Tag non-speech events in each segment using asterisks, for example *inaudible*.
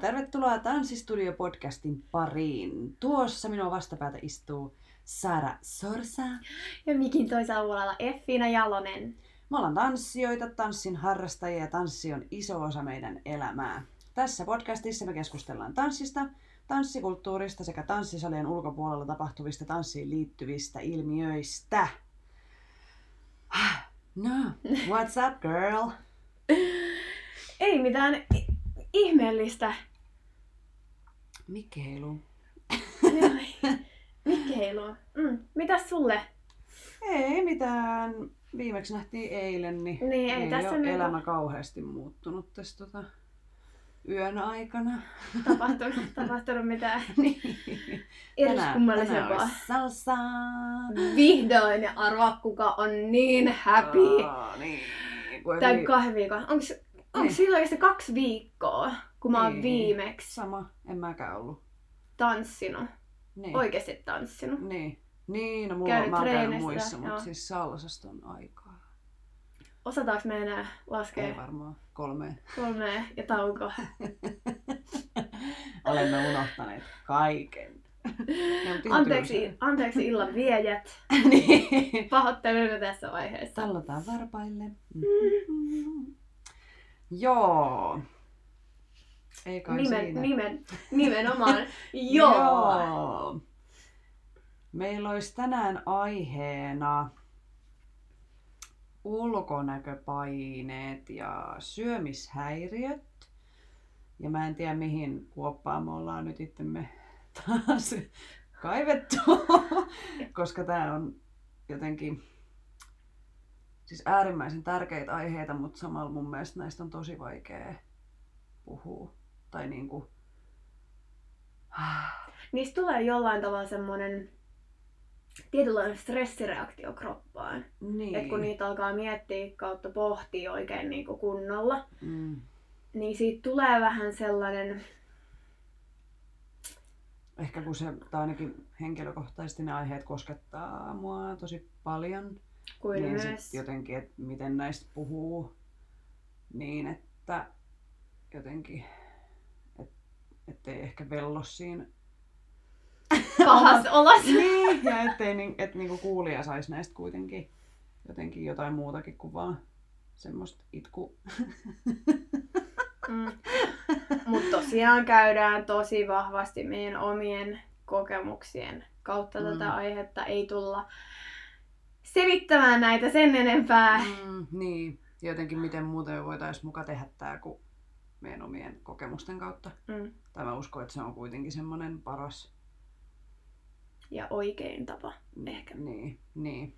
Tervetuloa Tanssistudio-podcastin pariin. Tuossa minua vastapäätä istuu Sara Sorsa. Ja mikin toisella puolella Effiina Jalonen. Me ollaan tanssijoita, tanssin harrastajia ja tanssi on iso osa meidän elämää. Tässä podcastissa me keskustellaan tanssista, tanssikulttuurista sekä tanssisalien ulkopuolella tapahtuvista tanssiin liittyvistä ilmiöistä. *sighs* No, what's up girl? *laughs* Ei mitään ihmeellistä. Mikeilu. *laughs* Mikkeilua. Mm. Mitäs sulle? Ei mitään. Viimeksi nähtiin eilen, niin, Niin, ei ei tässä ole niinku- elämä kauheasti muuttunut tässä tota, yön aikana. Tapahtunut, *laughs* tapahtunut mitään *laughs* niin. eriskummallisempaa? olisi salsaa. Vihdoin ja arvaa kuka on niin happy. Aa, niin. Vi- kahden viikon. Onks, onks Niin. siitä oikeasti kaksi viikkoa, kun mä oon Niin. viimeksi Sama, en mäkään ollut. tanssinut. Niin. Oikeesti tanssinut. Niin. Niin, no mulla Käynyt mä oon käynyt muissa, mutta joo. siis salsasta on aikaa. Osataanko me enää Ei laskea varmaan kolme. kolmea ja tauko? *laughs* Olemme unohtaneet kaiken. *laughs* Anteeksi, anteeksi illan viejät. *laughs* niin. Pahoittelemme tässä vaiheessa. Tallotaan varpaille. Mm-hmm. Joo. Ei kai Nimen, siinä. nimen, nimenomaan. *laughs* Joo. Joo. Meillä olisi tänään aiheena ulkonäköpaineet ja syömishäiriöt. Ja mä en tiedä mihin kuoppaan me ollaan nyt itsemme taas kaivettu, *laughs* koska tää on jotenkin siis äärimmäisen tärkeitä aiheita, mutta samalla mun mielestä näistä on tosi vaikea puhua. Tai niinku... *sighs* Niistä tulee jollain tavalla semmoinen tietynlainen stressireaktio kroppaan. Niin. Et kun niitä alkaa miettiä kautta pohtia oikein niin kuin kunnolla, Mm. niin siitä tulee vähän sellainen, Ehkä kun se, tai ainakin henkilökohtaisesti ne aiheet koskettaa mua tosi paljon, kuin niin myös jotenkin, että miten näistä puhuu, niin että jotenkin, ettei ehkä vello siinä. pahassa olossa. niin, ja ettei niin, et niinku kuulija saisi näistä kuitenkin jotenkin jotain muutakin kuin vaan semmoista itku. Mm. Mutta tosiaan käydään tosi vahvasti meidän omien kokemuksien kautta Mm. tätä aihetta. Ei tulla selittämään näitä sen enempää. Mm, niin, jotenkin miten muuten voitaisiin muka tehdä tämä kuin meidän omien kokemusten kautta. Mm. Tai mä uskon, että se on kuitenkin semmoinen paras. Ja oikein tapa. Ehkä. Niin, niin.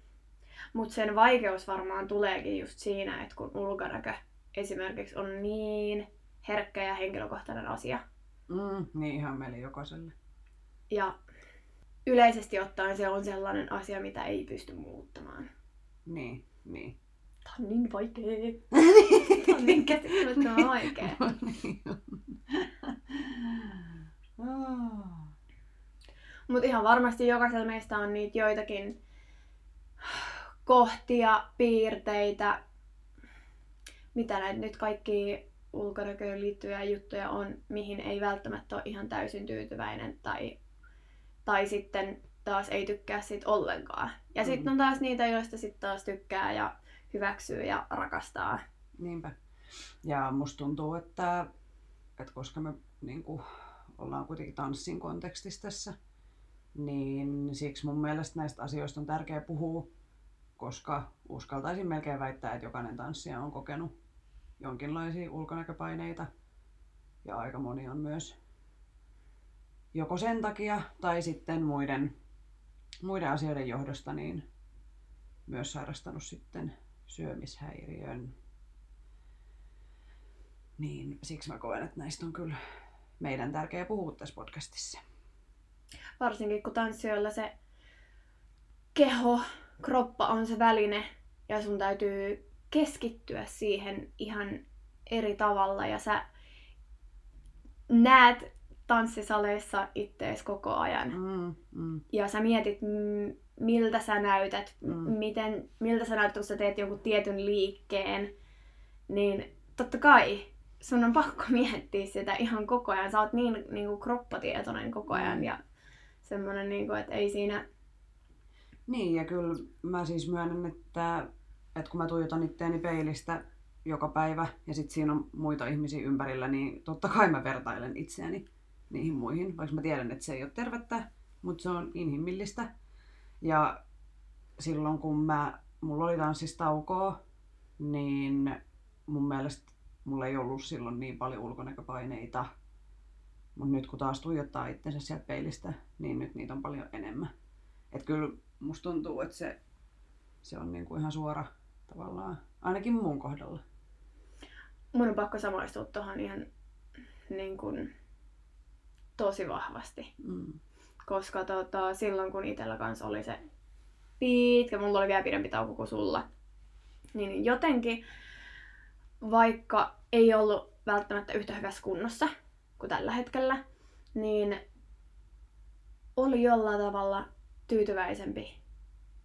Mutta sen vaikeus varmaan tuleekin just siinä, että kun ulkonäkö esimerkiksi on niin herkkä ja henkilökohtainen asia. Mm, niin ihan meille jokaiselle. Ja yleisesti ottaen se on sellainen asia, mitä ei pysty muuttamaan. Niin, niin. Tämä on niin vaikea. *laughs* Tämä on niin käsittämättömän vaikea. niin on. Ah. *laughs* Mutta ihan varmasti jokaisella meistä on niitä joitakin kohtia, piirteitä, mitä näitä nyt kaikki ulkonäköön liittyviä juttuja on, mihin ei välttämättä ole ihan täysin tyytyväinen tai, tai sitten taas ei tykkää siitä ollenkaan. Ja sitten Mm. on taas niitä, joista sitten taas tykkää ja hyväksyy ja rakastaa. Niinpä. Ja musta tuntuu, että, että koska me niin kuin, ollaan kuitenkin tanssin kontekstissa tässä, niin siksi mun mielestä näistä asioista on tärkeää puhua, koska uskaltaisin melkein väittää, että jokainen tanssija on kokenut jonkinlaisia ulkonäköpaineita. Ja aika moni on myös joko sen takia tai sitten muiden, muiden asioiden johdosta niin myös sairastanut sitten syömishäiriön. Niin siksi mä koen, että näistä on kyllä meidän tärkeä puhua tässä podcastissa. Varsinkin kun tanssijoilla se keho, kroppa on se väline ja sun täytyy keskittyä siihen ihan eri tavalla ja sä näet tanssisaleissa ittees koko ajan. Mm, mm, Ja sä mietit, miltä sä näytät, Mm. miten, miltä sä näytät, kun sä teet jonkun tietyn liikkeen. Niin totta kai sun on pakko *laughs* miettiä sitä ihan koko ajan. Sä oot niin, niin kuin kroppatietoinen koko ajan Mm. ja semmoinen, niin kuin, että ei siinä... Niin, ja kyllä mä siis myönnän, että, että kun mä tuijotan itteeni peilistä joka päivä ja sitten siinä on muita ihmisiä ympärillä, niin totta kai mä vertailen itseäni niihin muihin, vaikka mä tiedän, että se ei ole tervettä, mutta se on inhimillistä. Ja silloin kun mä, mulla oli tanssistaukoa, niin mun mielestä mulla ei ollut silloin niin paljon ulkonäköpaineita. Mutta nyt kun taas tuijottaa itsensä sieltä peilistä, niin nyt niitä on paljon enemmän. Että kyllä musta tuntuu, että se, se on niinku ihan suora tavallaan, ainakin mun kohdalla. Mun on pakko samaistua tuohon ihan niin kuin, tosi vahvasti. Mm. Koska tota, silloin kun itsellä kanssa oli se pitkä, mulla oli vielä pidempi tauko kuin sulla, niin jotenkin, vaikka ei ollut välttämättä yhtä hyvässä kunnossa kuin tällä hetkellä, niin oli jollain tavalla tyytyväisempi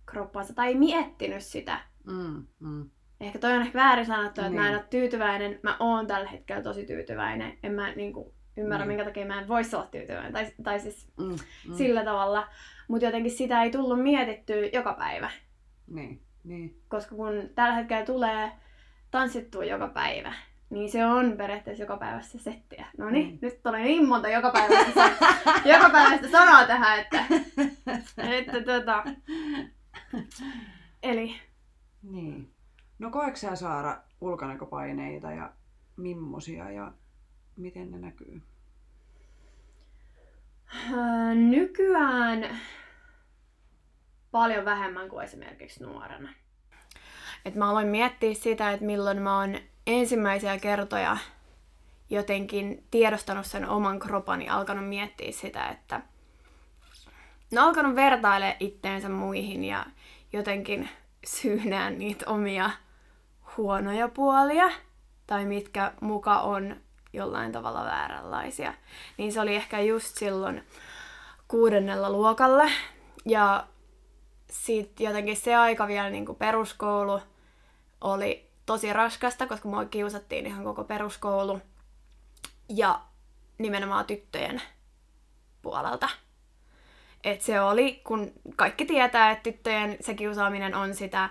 kroppaansa tai ei miettinyt sitä. Mm, mm. Ehkä toi on ehkä väärin sanottu, että mä en Niin. ole tyytyväinen. Mä oon tällä hetkellä tosi tyytyväinen. En mä niinku, ymmärrä, Niin. minkä takia mä en voisi olla tyytyväinen. Tai, tai siis Mm, mm. sillä tavalla. Mutta jotenkin sitä ei tullut mietittyä joka päivä. Niin, niin. Koska kun tällä hetkellä tulee tanssittua joka päivä, niin se on periaatteessa joka päivässä settiä. No niin, Mm. nyt tulee niin monta joka päivästä, *laughs* joka päivästä sanoa tähän, että, *laughs* että tota, eli niin. No koetko sä Saara ulkonäköpaineita ja mimmosia ja miten ne näkyy? Öö, Nykyään paljon vähemmän kuin esimerkiksi nuorena. Et mä aloin miettiä sitä, että milloin mä oon ensimmäisiä kertoja jotenkin tiedostanut sen oman kropani alkanut miettiä sitä, että no alkanut vertaile itteensä muihin ja jotenkin syynää niitä omia huonoja puolia tai mitkä muka on jollain tavalla vääränlaisia. Niin se oli ehkä just silloin kuudennella luokalla. Ja sitten jotenkin se aika vielä niin kuin peruskoulu oli tosi raskasta, koska mua kiusattiin ihan koko peruskoulu. Ja nimenomaan tyttöjen puolelta. Et se oli, kun kaikki tietää, että tyttöjen se kiusaaminen on sitä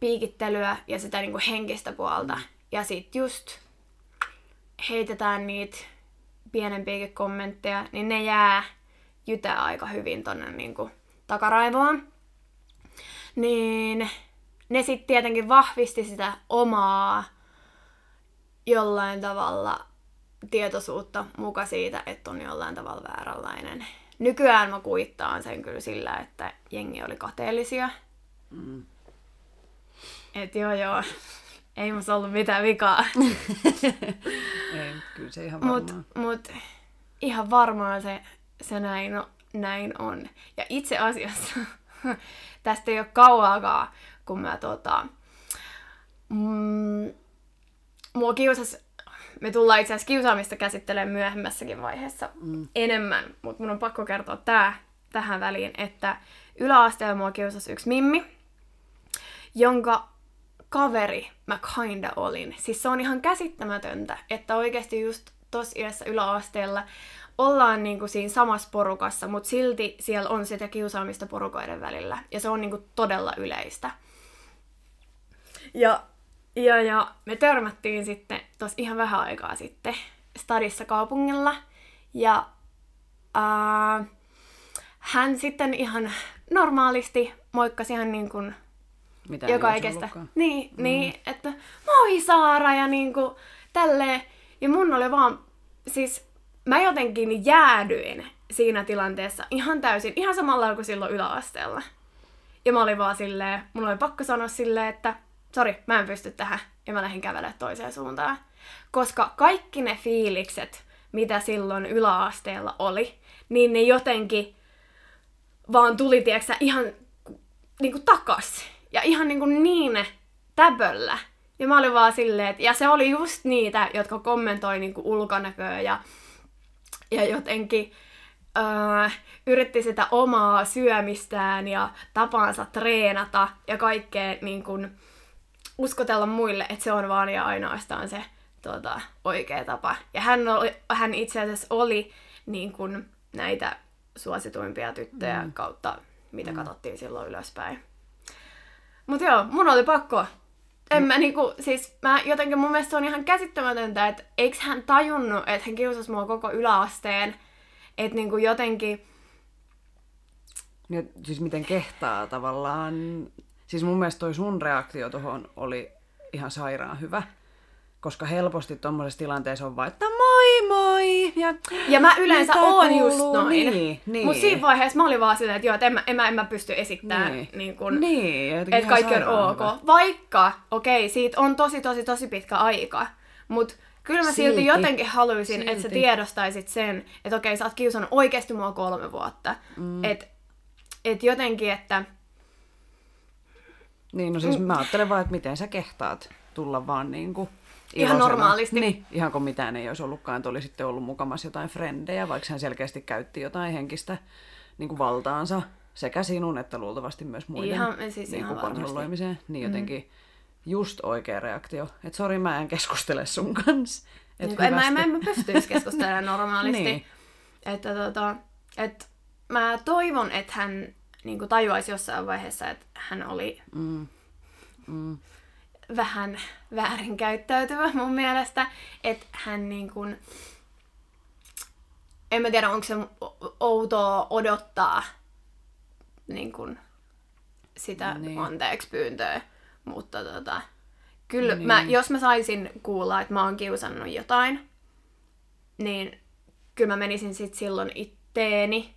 piikittelyä ja sitä niinku henkistä puolta. Ja sit just heitetään niitä pienempiäkin kommentteja, niin ne jää jytää aika hyvin tonne niinku takaraivoon. Niin ne sitten tietenkin vahvisti sitä omaa jollain tavalla tietoisuutta muka siitä, että on jollain tavalla vääränlainen. Nykyään mä kuittaan sen kyllä sillä, että jengi oli kateellisia. Mm. Et joo joo, ei musta ollut mitään vikaa. *laughs* Ei, kyllä se ihan varmaan. Mut, mut ihan varmaan se, se näin, o- näin on. Ja itse asiassa *laughs* tästä ei ole kauaakaan, kun mä tota, mm, mua kiusas, me tullaan itse asiassa kiusaamista käsittelemään myöhemmässäkin vaiheessa Mm. enemmän, mutta mun on pakko kertoa tää tähän väliin, että yläasteella mua kiusasi yksi mimmi, jonka kaveri mä kinda olin. Siis se on ihan käsittämätöntä, että oikeasti just tossa iässä yläasteella ollaan niinku siinä samassa porukassa, mutta silti siellä on sitä kiusaamista porukoiden välillä. Ja se on niinku todella yleistä. Ja, ja, ja me törmättiin sitten tos ihan vähän aikaa sitten stadissa kaupungilla. Ja ää, hän sitten ihan normaalisti moikkasi ihan niin kuin Mitä joka ei ollutkaan. Niin, mm. niin, että moi Saara ja niinku tälleen. Ja mun oli vaan, siis mä jotenkin jäädyin siinä tilanteessa ihan täysin, ihan samalla kuin silloin yläasteella. Ja mä olin vaan silleen, mun oli pakko sanoa silleen, että sori, mä en pysty tähän. Ja mä lähdin kävelemään toiseen suuntaan. Koska kaikki ne fiilikset, mitä silloin yläasteella oli, niin ne jotenkin vaan tuli, tiedätkö, ihan niinku takas. Ja ihan niinku niin täpöllä. Ja mä olin vaan silleen, että, ja se oli just niitä, jotka kommentoi niinku ulkonäköä ja, ja jotenkin öö, yritti sitä omaa syömistään ja tapaansa treenata ja kaikkea niin kun, uskotella muille, että se on vaan ja ainoastaan se tota, oikea tapa. Ja hän, oli, hän itse asiassa oli niin kun, näitä suosituimpia tyttöjä mm. kautta, mitä mm. katsottiin silloin ylöspäin. Mutta joo, mun oli pakko. En mm. mä niinku, siis mä jotenkin mun mielestä se on ihan käsittämätöntä, että eikö hän tajunnut, että hän kiusasi mua koko yläasteen. Että niinku jotenkin... Niin, siis miten kehtaa tavallaan... Siis mun mielestä toi sun reaktio tuohon oli ihan sairaan hyvä koska helposti tuommoisessa tilanteessa on vaan, että moi moi! Ja, ja mä yleensä oon just noin. Niin, niin. Mutta siinä vaiheessa mä olin vaan sitä, että joo, että en mä, en mä, en mä pysty esittämään, niin. Niin kun, niin, että kaikki on ok. Hyvä. Vaikka, okei, okay, siitä on tosi tosi tosi pitkä aika, mutta kyllä mä silti, silti jotenkin haluaisin, silti. että sä tiedostaisit sen, että okei, okay, sä oot kiusannut oikeasti mua kolme vuotta. Mm. Että et jotenkin, että... Niin, no siis mä ajattelen vaan, että miten sä kehtaat tulla vaan niinku Ihan normaalisti. Niin, ihan kuin mitään ei olisi ollutkaan, että oli sitten ollut mukamassa jotain frendejä, vaikka hän selkeästi käytti jotain henkistä niin kuin valtaansa sekä sinun että luultavasti myös muiden ihan, siis niin kuin kontrolloimiseen. Niin jotenkin mm. just oikea reaktio, että sori mä en keskustele sun kanssa. Niin, en, mä, en, mä, en mä pystyisi keskustelemaan normaalisti. niin. Että tota, et mä toivon, että hän niin kuin tajuaisi jossain vaiheessa, että hän oli mm. Mm vähän väärinkäyttäytyvä mun mielestä, että hän niin kuin, en mä tiedä onko se outoa odottaa niin kuin sitä niin. anteeksi pyyntöä, mutta tota, kyllä niin. mä, jos mä saisin kuulla, että mä oon kiusannut jotain, niin kyllä mä menisin sit silloin itteeni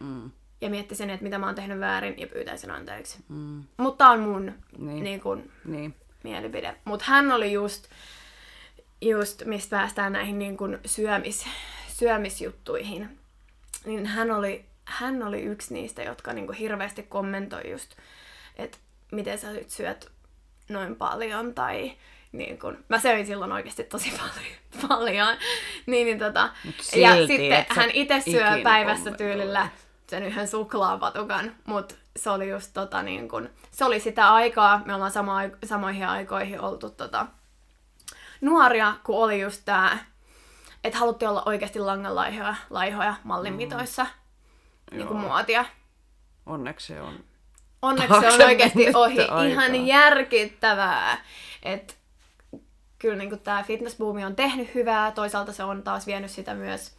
mm. ja miettisin, että mitä mä oon tehnyt väärin ja pyytäisin anteeksi. Mm. Mutta on mun niin. Niin kun, niin mielipide. Mutta hän oli just, just mistä päästään näihin niin kuin syömis, syömisjuttuihin, niin hän oli, hän oli yksi niistä, jotka niin kuin hirveästi kommentoi just, että miten sä nyt syöt noin paljon tai niin kun, mä söin silloin oikeasti tosi *laughs* paljon. paljon. niin, niin tota, silti, ja sitten hän itse syö päivässä tyylillä sen yhden suklaapatukan, mutta se oli just tota niin kun, se oli sitä aikaa, me ollaan sama, samoihin aikoihin oltu tota, nuoria, kun oli just tää, että haluttiin olla oikeasti langanlaihoja laihoja mallin mitoissa, mm. niin kuin muotia. Onneksi se on. Onneksi se on oikeasti ohi. Aikaa. Ihan järkittävää. Että kyllä niin tämä fitnessbuumi on tehnyt hyvää, toisaalta se on taas vienyt sitä myös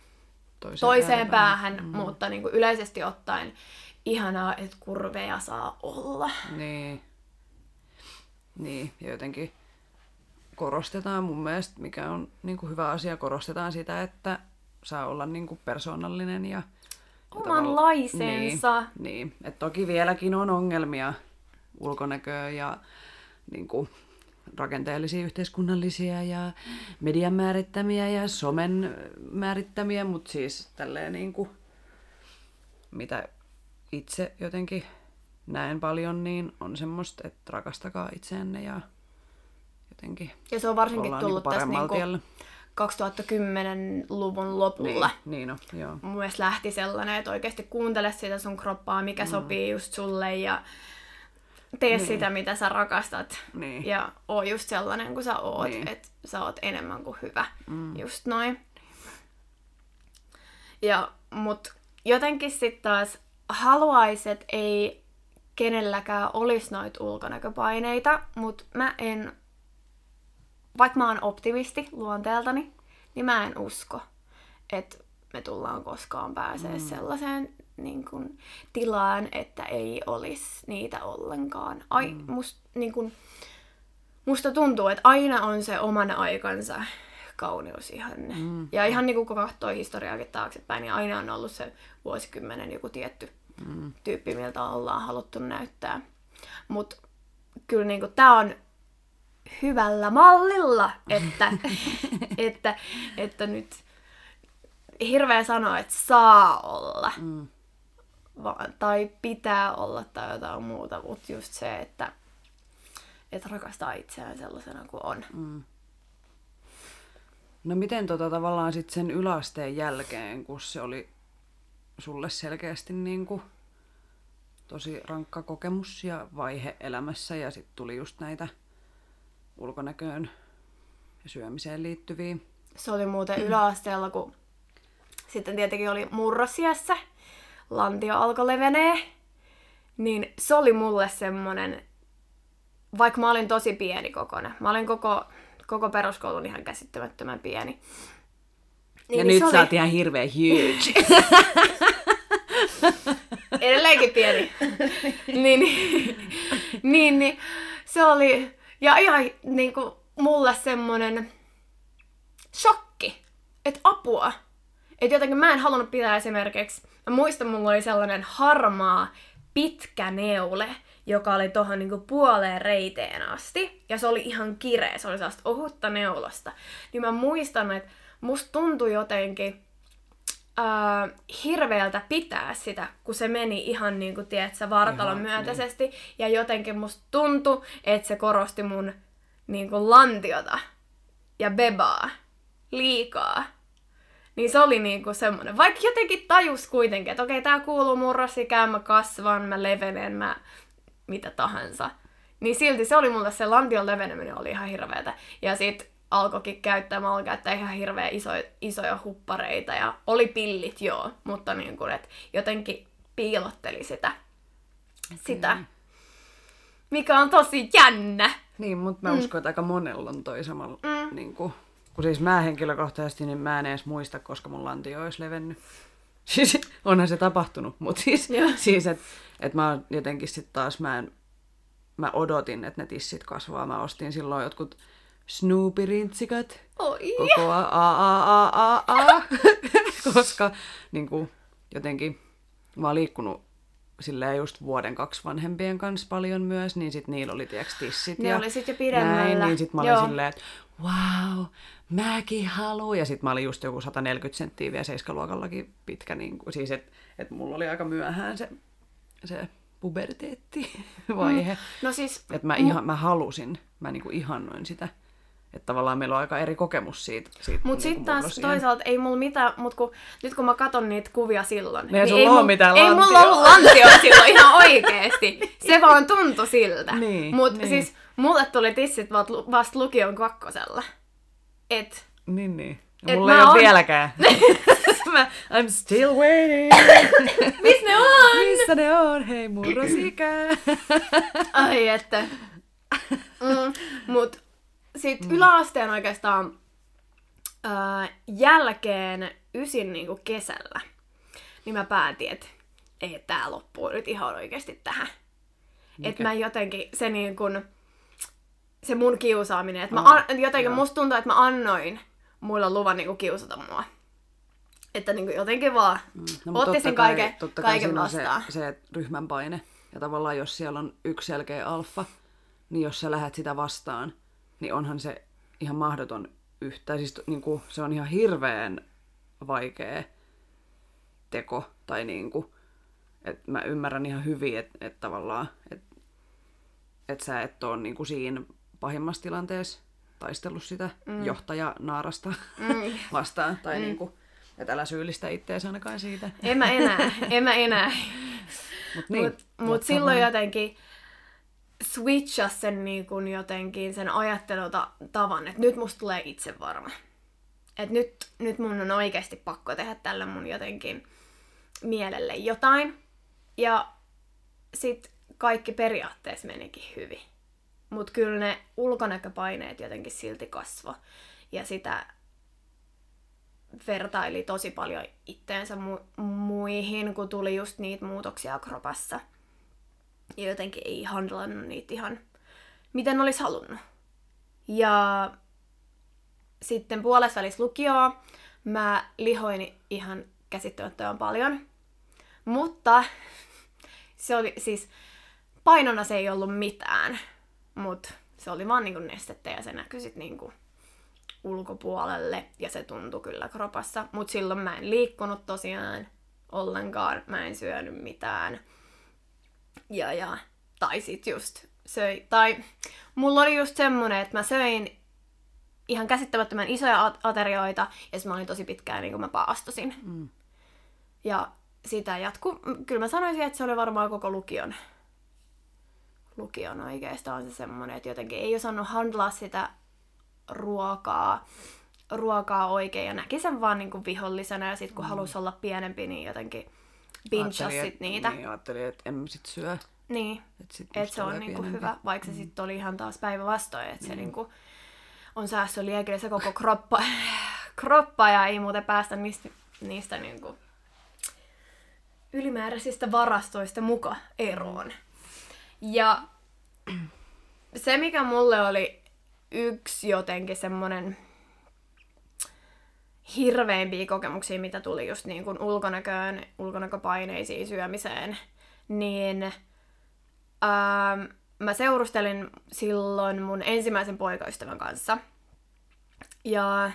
toiseen, toiseen päähän, mm. mutta niin kuin yleisesti ottaen ihanaa, että kurveja saa olla. Niin. Niin, ja jotenkin korostetaan mun mielestä, mikä on niin kuin hyvä asia, korostetaan sitä, että saa olla niin kuin persoonallinen ja... Omanlaisensa. Niin, niin. Et toki vieläkin on ongelmia ulkonäköä ja niin kuin, rakenteellisia yhteiskunnallisia ja median määrittämiä ja somen määrittämiä, mutta siis tälleen niin kuin, mitä itse jotenkin näen paljon, niin on semmoista, että rakastakaa itseänne ja jotenkin Ja se on varsinkin niinku tullut niin tässä niinku 2010-luvun lopulla. Niin, niin no, joo. Mun mielestä lähti sellainen, että oikeasti kuuntele sitä sun kroppaa, mikä mm. sopii just sulle ja tee niin. sitä, mitä sä rakastat. Niin. Ja oo just sellainen kuin sä oot, niin. että sä oot enemmän kuin hyvä. Mm. Just noin. Ja, mut jotenkin sitten taas haluaisi, että ei kenelläkään olisi noita ulkonäköpaineita, mutta mä en, vaikka mä oon optimisti luonteeltani, niin mä en usko, että me tullaan koskaan pääsee mm. sellaiseen niin kun, tilaan, että ei olisi niitä ollenkaan. Ai, mm. must, niin kun, musta tuntuu, että aina on se oman aikansa kauneusihanne. Mm. Ja ihan niin kuin kun katsoo historiaakin taaksepäin, niin aina on ollut se vuosikymmenen joku tietty mm. tyyppi, miltä ollaan haluttu näyttää. Mutta kyllä niin tämä on hyvällä mallilla, että, *laughs* että, että nyt hirveä sanoa, että saa olla. Mm. vaan, tai pitää olla tai jotain muuta, mutta just se, että, että rakastaa itseään sellaisena kuin on. Mm. No miten tota tavallaan sitten sen yläasteen jälkeen, kun se oli sulle selkeästi niin kuin tosi rankka kokemus ja vaihe elämässä ja sitten tuli just näitä ulkonäköön ja syömiseen liittyviä. Se oli muuten yläasteella, kun sitten tietenkin oli murrosiässä, lantio alkoi levenee, niin se oli mulle semmonen, vaikka mä olin tosi pieni kokoinen, mä olin koko, koko peruskoulun ihan käsittämättömän pieni. Niin, ja niin nyt oli... sä oot ihan hirveä huge. *laughs* Edelleenkin pieni. niin, niin, niin, se oli, ja ihan niin kuin, mulle semmonen shokki, että apua. Että jotenkin mä en halunnut pitää esimerkiksi, mä muistan mulla oli sellainen harmaa pitkä neule, joka oli tuohon niinku puoleen reiteen asti. Ja se oli ihan kireä, se oli sellaista ohutta neulasta. Niin mä muistan, että musta tuntui jotenkin äh, hirveältä pitää sitä, kun se meni ihan niin kuin, tiedätkö, vartalon myötäisesti. Niin. Ja jotenkin musta tuntui, että se korosti mun niin kuin, lantiota ja bebaa liikaa. Niin se oli niinku semmonen, vaikka jotenkin tajus kuitenkin, että okei, tää kuuluu murrosikään, mä kasvan, mä levenen, mä mitä tahansa. Niin silti se oli mulle se lantion leveneminen oli ihan hirveetä. Ja sit alkoikin käyttää, mä aloin käyttää ihan hirveä iso, isoja huppareita ja oli pillit joo, mutta niin kuin, et jotenkin piilotteli sitä, okay. sitä, mikä on tosi jännä. Niin, mutta mä mm. uskon, että aika monella on toi samalla, mm. niin kuin, kun siis mä henkilökohtaisesti, niin mä en edes muista, koska mun lantio olisi levennyt. Siis onhan se tapahtunut, mutta siis, siis että et mä jotenkin sitten taas, mä, en, mä odotin, että ne tissit kasvaa. Mä ostin silloin jotkut Snoopy-rintsikat. Oi. Koko a, a, a, a, a. *laughs* koska niin kuin, jotenkin mä oon liikkunut silleen just vuoden kaksi vanhempien kanssa paljon myös, niin sit niillä oli tiiäks tissit. Ne ja oli sit jo pidemmällä. Näin, niin sit mä olin Joo. silleen, että wow, mäkin haluan. Ja sit mä olin just joku 140 senttiä vielä seiskaluokallakin pitkä, niin kuin, siis että et mulla oli aika myöhään se, se puberteetti-vaihe. *laughs* Mm. No siis... Että mä, ihan, mä halusin, mä niinku ihannoin sitä. Että tavallaan meillä on aika eri kokemus siitä. siitä mutta niin sitten taas toisaalta ei mulla mitään, mut kun, nyt kun mä katon niitä kuvia silloin, niin, niin ei, mulla, mitään ei mulla ollut lantio silloin ihan *laughs* oikeesti. Se vaan tuntui siltä. Niin, mutta niin. siis mulle tuli tissit vasta lukion kakkosella. Et, niin, niin. Ja mulla ei ole on... vieläkään. *laughs* mä, I'm still waiting. *laughs* Missä ne on? Missä ne on? Hei murrosikä. Ai että. Mm, mut sitten mm. yläasteen oikeastaan ää, jälkeen ysin niinku kesällä, niin mä päätin, että ei tää loppuu nyt ihan oikeasti tähän. Että mä jotenkin, se niin kun, se mun kiusaaminen, että oh, mä an, jotenkin joo. musta tuntuu, että mä annoin muilla luvan niinku kiusata mua. Että niinku jotenkin vaan mm. no, ottaisin kai, kaiken, totta kai kaiken vastaan. Se, se ryhmän paine. Ja tavallaan jos siellä on yksi selkeä alfa, niin jos sä lähdet sitä vastaan, niin onhan se ihan mahdoton yhtä. Siis niin kuin, se on ihan hirveän vaikea teko. Tai niin kuin, että mä ymmärrän ihan hyvin, että, että tavallaan, että, että sä et ole niin kuin siinä pahimmassa tilanteessa taistellut sitä mm. johtajanaarasta mm. *laughs* vastaan. Tai mm. niin kuin, että älä syyllistä itseäsi ainakaan siitä. En mä enää, *laughs* en mä enää. Mut, niin, mut, mut silloin jotenkin, switcha sen niin kuin jotenkin sen ajattelutavan, että nyt musta tulee itse varma. Että nyt, nyt mun on oikeasti pakko tehdä tällä mun jotenkin mielelle jotain. Ja sit kaikki periaatteessa menikin hyvin. Mut kyllä ne ulkonäköpaineet jotenkin silti kasvo. Ja sitä vertaili tosi paljon itteensä mu- muihin, kun tuli just niitä muutoksia kropassa – ja jotenkin ei handlannut niitä ihan miten olisi halunnut. Ja sitten puolessa välissä lukioa mä lihoin ihan käsittämättömän paljon. Mutta *laughs* se oli siis, painona se ei ollut mitään, mutta se oli vaan niinku nestettä ja se näkyi sit niinku ulkopuolelle ja se tuntui kyllä kropassa. Mutta silloin mä en liikkunut tosiaan ollenkaan. Mä en syönyt mitään. Ja, ja, tai sit just söi, tai mulla oli just semmonen, että mä söin ihan käsittämättömän isoja aterioita, ja mä olin tosi pitkään niin kuin mä paastosin. Mm. Ja sitä jatku. Kyllä mä sanoisin, että se oli varmaan koko lukion. Lukion oikeastaan se semmonen, että jotenkin ei osannut handlaa sitä ruokaa, ruokaa oikein ja näki sen vaan niinku vihollisena ja sitten kun mm. halusi olla pienempi, niin jotenkin pinchasit niitä. Niin, ajattelin, että en sit syö. Niin, että et se on niinku hyvä, vaikka mm. se sitten oli ihan taas päivä vastoin, että mm. se niinku on säästöliekille se koko kroppa, *laughs* kroppa ja ei muuten päästä niistä, niistä niinku ylimääräisistä varastoista muka eroon. Ja se, mikä mulle oli yksi jotenkin semmonen hirveimpiä kokemuksia, mitä tuli just niin kuin ulkonäköön, ulkonäköpaineisiin, syömiseen, niin ää, mä seurustelin silloin mun ensimmäisen poikaystävän kanssa. Ja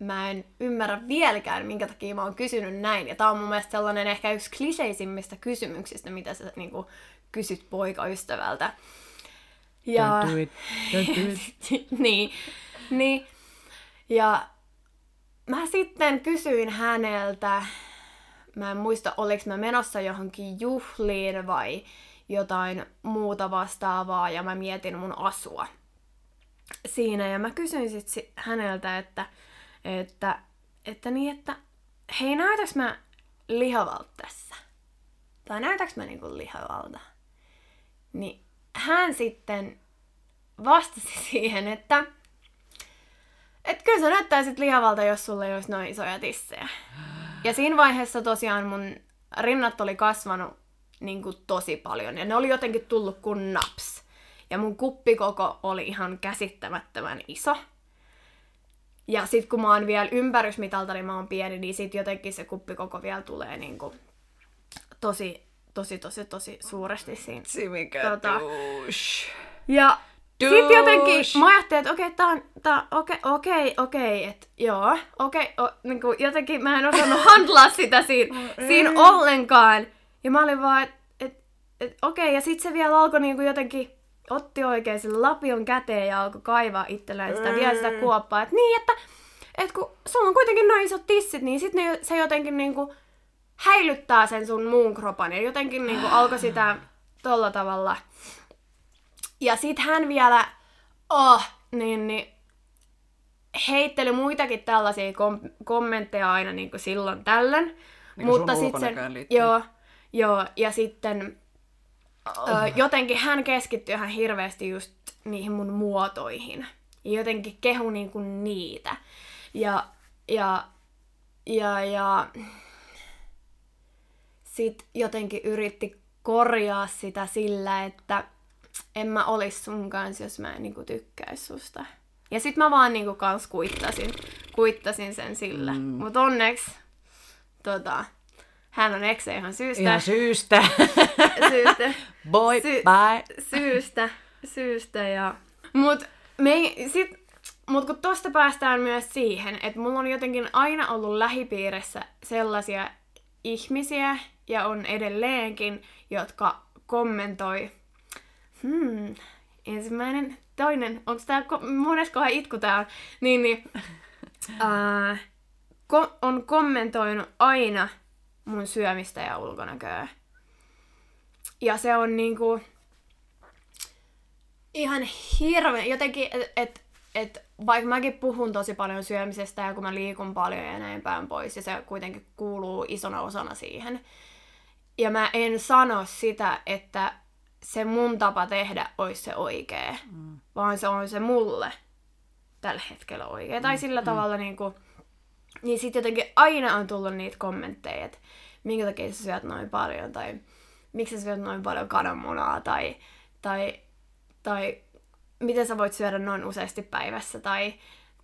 mä en ymmärrä vieläkään, minkä takia mä oon kysynyt näin. Ja tää on mun mielestä sellainen ehkä yksi kliseisimmistä kysymyksistä, mitä sä niin kuin, kysyt poikaystävältä. Ja... Don't do it. Don't do it. *laughs* niin. niin. Ja mä sitten kysyin häneltä, mä en muista, oliko mä menossa johonkin juhliin vai jotain muuta vastaavaa, ja mä mietin mun asua siinä. Ja mä kysyin sitten häneltä, että että, että niin, että hei, näytäks mä lihavalta tässä? Tai näytäks mä niinku lihavalta? Niin hän sitten vastasi *laughs* siihen, että et kyllä sä näyttäisit lihavalta, jos sulla ei olisi noin isoja tissejä. Ja siinä vaiheessa tosiaan mun rinnat oli kasvanut niin kuin tosi paljon. Ja ne oli jotenkin tullut kuin naps. Ja mun kuppikoko oli ihan käsittämättömän iso. Ja sit kun mä oon vielä ympärysmitalta, niin mä oon pieni, niin sit jotenkin se kuppikoko vielä tulee niinku tosi, tosi, tosi, tosi suuresti siinä. Simikä tota, Ja. Sitten jotenkin mä ajattelin, että okei, okay, tää on, tää, okei, okay, okei, okay, okei, että joo, okei, okay, niin kuin jotenkin mä en osannut *laughs* handlaa sitä siinä, siinä ollenkaan. Ja mä olin vaan, että et, et, okei, okay, ja sitten se vielä alkoi niin kuin jotenkin otti oikein sen lapion käteen ja alkoi kaivaa itselleen sitä, vielä sitä kuoppaa. Että niin, että et kun sulla on kuitenkin noin isot tissit, niin sitten se jotenkin niinku häilyttää sen sun muun kropan. Ja jotenkin niinku *gasps* alkoi sitä tolla tavalla. Ja sit hän vielä, oh, niin, niin heitteli muitakin tällaisia kom- kommentteja aina niin kuin silloin tällöin. Niin mutta sitten joo, joo, ja sitten oh. ö, jotenkin hän keskittyi ihan hirveästi just niihin mun muotoihin. Ja jotenkin kehu niinku niitä. Ja, ja, ja, ja sit jotenkin yritti korjaa sitä sillä, että en mä olis sun kanssa, jos mä en niinku tykkäis susta. Ja sit mä vaan niinku kans kuittasin, kuittasin sen sillä. Mm. Mut onneksi tota, hän on ekse ihan syystä. Ihan syystä. *laughs* syystä. Boy, Sy- bye. Syystä. Syystä ja... Mut, me sit, mut kun tosta päästään myös siihen, että mulla on jotenkin aina ollut lähipiirissä sellaisia ihmisiä, ja on edelleenkin, jotka kommentoi, hmm, ensimmäinen, toinen, onko tää, moneskohan itku tää on, niin, niin *laughs* uh, ko- on kommentoinut aina mun syömistä ja ulkonäköä. Ja se on niinku ihan hirveän, jotenkin, että et, et, vaikka mäkin puhun tosi paljon syömisestä ja kun mä liikun paljon ja näin päin pois, ja se kuitenkin kuuluu isona osana siihen. Ja mä en sano sitä, että se mun tapa tehdä olisi se oikea, mm. vaan se on se mulle tällä hetkellä oikea. Mm. Tai sillä mm. tavalla niin kuin, niin sitten jotenkin aina on tullut niitä kommentteja, että minkä takia sä syöt noin paljon, tai miksi sä syöt noin paljon kananmunaa, tai, tai, tai miten sä voit syödä noin useasti päivässä, tai,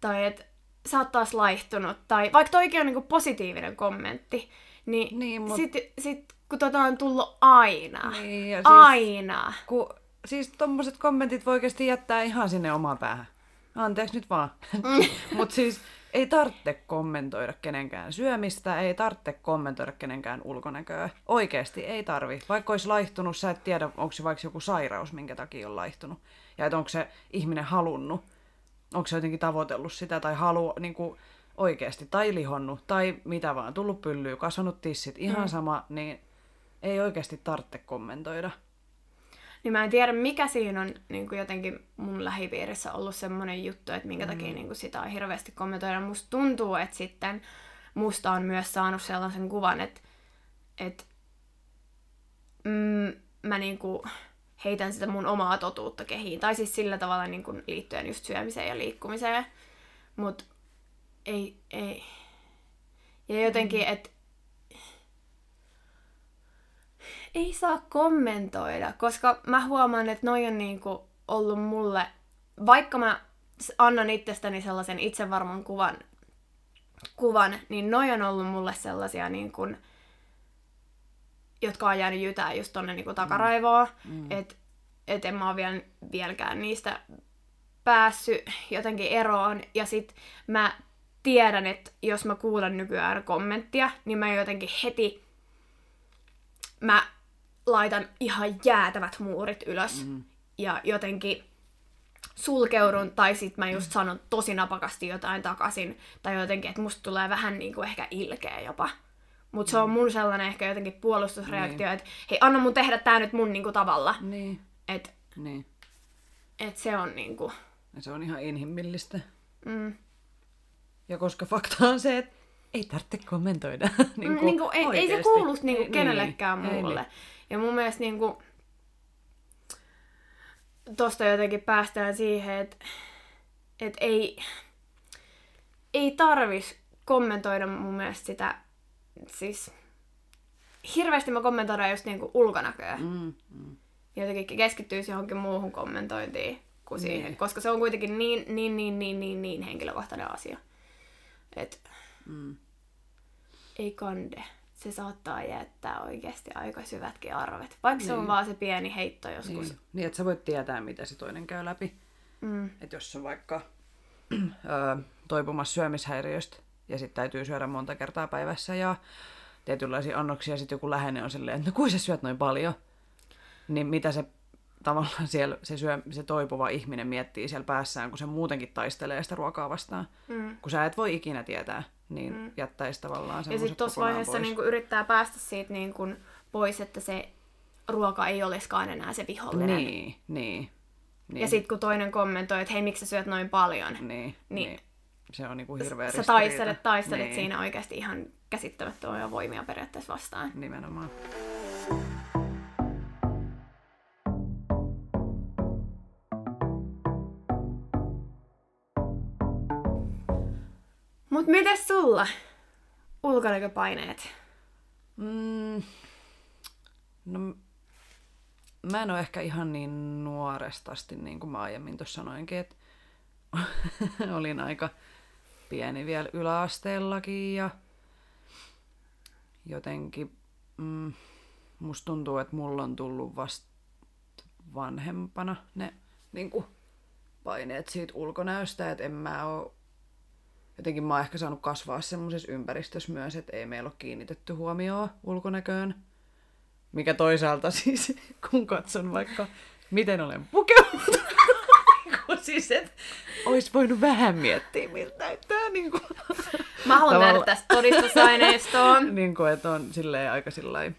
tai että sä oot taas laihtunut, tai vaikka toikin on niinku positiivinen kommentti, niin, niin mut... sit, sit kun tota on tullut aina, niin, ja siis, aina. Kun, siis tommoset kommentit voi oikeasti jättää ihan sinne omaan päähän. Anteeksi nyt vaan. Mm. *laughs* Mutta siis ei tarvitse kommentoida kenenkään syömistä, ei tarvitse kommentoida kenenkään ulkonäköä. Oikeasti ei tarvi. Vaikka olisi laihtunut, sä et tiedä, onko se vaikka joku sairaus, minkä takia on laihtunut. Ja että onko se ihminen halunnut, onko se jotenkin tavoitellut sitä tai halu niin kuin oikeasti, tai lihonnut, tai mitä vaan, tullut pyllyä, kasvanut tissit, ihan mm. sama, niin ei oikeasti tarvitse kommentoida. Niin mä en tiedä, mikä siinä on niin kuin jotenkin mun lähipiirissä ollut semmoinen juttu, että minkä mm. takia niin kuin sitä on hirveästi kommentoida. Musta tuntuu, että sitten musta on myös saanut sellaisen kuvan, että, että mm, mä niin kuin heitän sitä mun omaa totuutta kehiin. Tai siis sillä tavalla niin kuin liittyen just syömiseen ja liikkumiseen. Mutta ei, ei. Ja jotenkin, mm. että ei saa kommentoida, koska mä huomaan, että noi on niinku ollut mulle, vaikka mä annan itsestäni sellaisen itsevarman kuvan, kuvan niin noi on ollut mulle sellaisia niin kuin, jotka on jäänyt jytää just tonne niin kuin takaraivoon, mm. mm. että et en mä oon vielä, vieläkään niistä päässyt jotenkin eroon. Ja sit mä tiedän, että jos mä kuulen nykyään kommenttia, niin mä jotenkin heti mä laitan ihan jäätävät muurit ylös mm. ja jotenkin sulkeudun tai sit mä just sanon tosi napakasti jotain takaisin tai jotenkin, että musta tulee vähän niin kuin ehkä ilkeä jopa. Mutta se on mun sellainen ehkä jotenkin puolustusreaktio, niin. että hei, anna mun tehdä tää nyt mun niinku tavalla. Niin. Et, niin. et se on niinku... Ja se on ihan inhimillistä. Mm. Ja koska fakta on se, että ei tarvitse kommentoida. niin *laughs* kuin, niin kuin, ei, ei se kuulu niin kuin, kenellekään niin, muulle. Ei, niin. Ja mun mielestä niin kuin, tosta jotenkin päästään siihen, että, että ei, ei tarvis kommentoida mun mielestä sitä, siis hirveästi mä kommentoidaan just niinku ulkonäköä. Mm, mm. Jotenkin keskittyisi johonkin muuhun kommentointiin kuin siihen, niin. koska se on kuitenkin niin, niin, niin, niin, niin, niin henkilökohtainen asia. Et mm. Ei kande se saattaa jättää oikeasti aika syvätkin arvet. Vaikka niin. se on niin. vaan se pieni heitto joskus. Niin, niin että sä voit tietää, mitä se toinen käy läpi. Mm. Että jos on vaikka *clears throat* ö, toipumassa syömishäiriöstä ja sitten täytyy syödä monta kertaa päivässä ja tietynlaisia annoksia ja sitten joku läheinen on silleen, että no kuin sä syöt noin paljon, niin mitä se tavallaan siellä se, syö, se toipuva ihminen miettii siellä päässään, kun se muutenkin taistelee sitä ruokaa vastaan. Mm. Kun sä et voi ikinä tietää, niin mm. jättäisi tavallaan Ja sitten tuossa vaiheessa niin yrittää päästä siitä niin kuin pois, että se ruoka ei olisikaan enää se vihollinen. Niin, niin. niin. Ja sitten kun toinen kommentoi, että hei, miksi sä syöt noin paljon, niin, niin, niin. se on niinku hirveä Sä taistelet, taistelet niin. siinä oikeasti ihan käsittämättömiä voimia periaatteessa vastaan. Nimenomaan. Mut mites sulla? Ulkonäköpaineet? Mm, no, mä en ole ehkä ihan niin nuoresta asti, niin kuin mä aiemmin tuossa sanoinkin, että *laughs* olin aika pieni vielä yläasteellakin ja jotenkin mm, musta tuntuu, että mulla on tullut vasta vanhempana ne niin kuin, paineet siitä ulkonäöstä, että en mä oo jotenkin mä oon ehkä saanut kasvaa semmoisessa ympäristössä myös, että ei meillä ole kiinnitetty huomioon ulkonäköön. Mikä toisaalta siis, *laughs* kun katson vaikka, miten olen pukeutunut, *laughs* siis, että olisi voinut vähän miettiä, miltä näyttää. Niin kuin, Mä haluan nähdä tästä todistusaineistoa. *laughs* niin kuin, että on silleen aika sillai,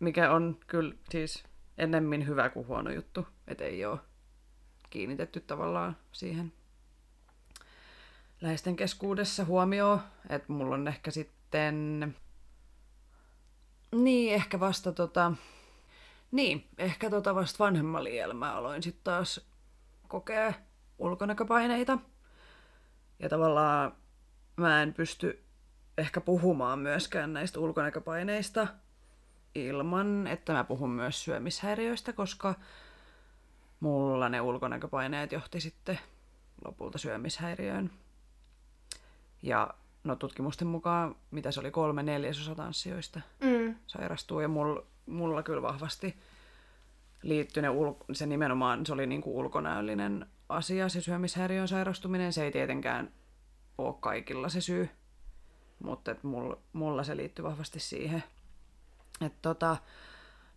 mikä on kyllä siis ennemmin hyvä kuin huono juttu, että ei ole kiinnitetty tavallaan siihen läheisten keskuudessa huomioon, että mulla on ehkä sitten... Niin, ehkä vasta tota... Niin, ehkä tota vasta vanhemmalla iällä aloin sitten taas kokea ulkonäköpaineita. Ja tavallaan mä en pysty ehkä puhumaan myöskään näistä ulkonäköpaineista ilman, että mä puhun myös syömishäiriöistä, koska mulla ne ulkonäköpaineet johti sitten lopulta syömishäiriöön. Ja no tutkimusten mukaan, mitä se oli, kolme neljäsosa tanssijoista mm. sairastuu. Ja mulla, mulla kyllä vahvasti liittyi ne ul- se nimenomaan, se oli niinku ulkonäöllinen asia, se syömishäiriön sairastuminen. Se ei tietenkään ole kaikilla se syy, mutta mulla, mulla se liittyy vahvasti siihen. Et tota,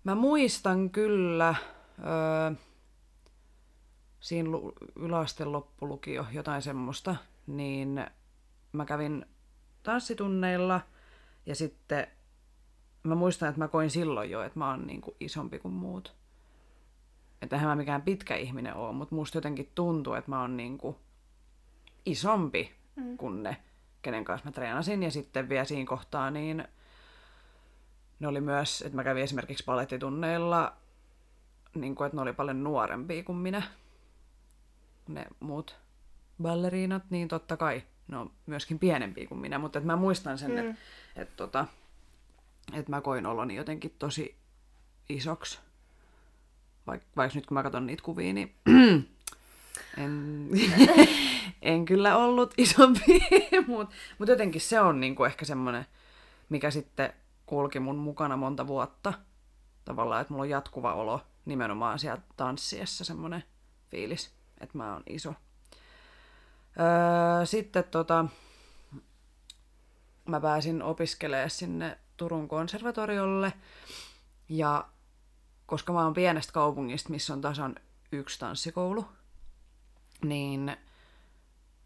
mä muistan kyllä öö, siinä yläasteen loppulukio jotain semmoista, niin mä kävin tanssitunneilla ja sitten mä muistan, että mä koin silloin jo, että mä oon niin kuin isompi kuin muut. Että eihän mä mikään pitkä ihminen ole, mutta musta jotenkin tuntuu, että mä oon niin kuin isompi mm. kuin ne, kenen kanssa mä treenasin. Ja sitten vielä siinä kohtaa, niin ne oli myös, että mä kävin esimerkiksi palettitunneilla, niin kuin, että ne oli paljon nuorempia kuin minä, ne muut balleriinat, niin totta kai ne on myöskin pienempiä kuin minä, mutta että mä muistan sen, mm. että, että, tota, että mä koin oloni jotenkin tosi isoksi. Vaik, vaikka nyt kun mä katson niitä kuvia, niin *clears throat* en, *laughs* en kyllä ollut isompi, *laughs* mutta mut jotenkin se on niinku ehkä semmoinen, mikä sitten kulki mun mukana monta vuotta. Tavallaan, että mulla on jatkuva olo nimenomaan siellä tanssiessa semmoinen fiilis, että mä oon iso. Öö, sitten tota, mä pääsin opiskelemaan sinne Turun konservatoriolle. Ja koska mä oon pienestä kaupungista, missä on tasan yksi tanssikoulu, niin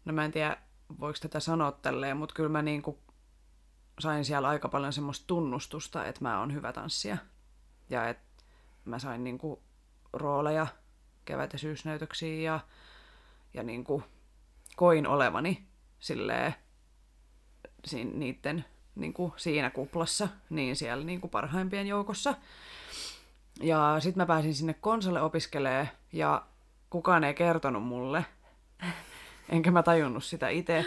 no mä en tiedä, voiko tätä sanoa tälleen, mutta kyllä mä niinku sain siellä aika paljon semmoista tunnustusta, että mä oon hyvä tanssia. Ja että mä sain niinku rooleja kevät- ja syysnäytöksiin ja, ja niinku koin olevani silleen niiden niin kuin siinä kuplassa, niin siellä niin kuin parhaimpien joukossa. Ja sitten mä pääsin sinne konsolle opiskelee ja kukaan ei kertonut mulle, enkä mä tajunnut sitä itse.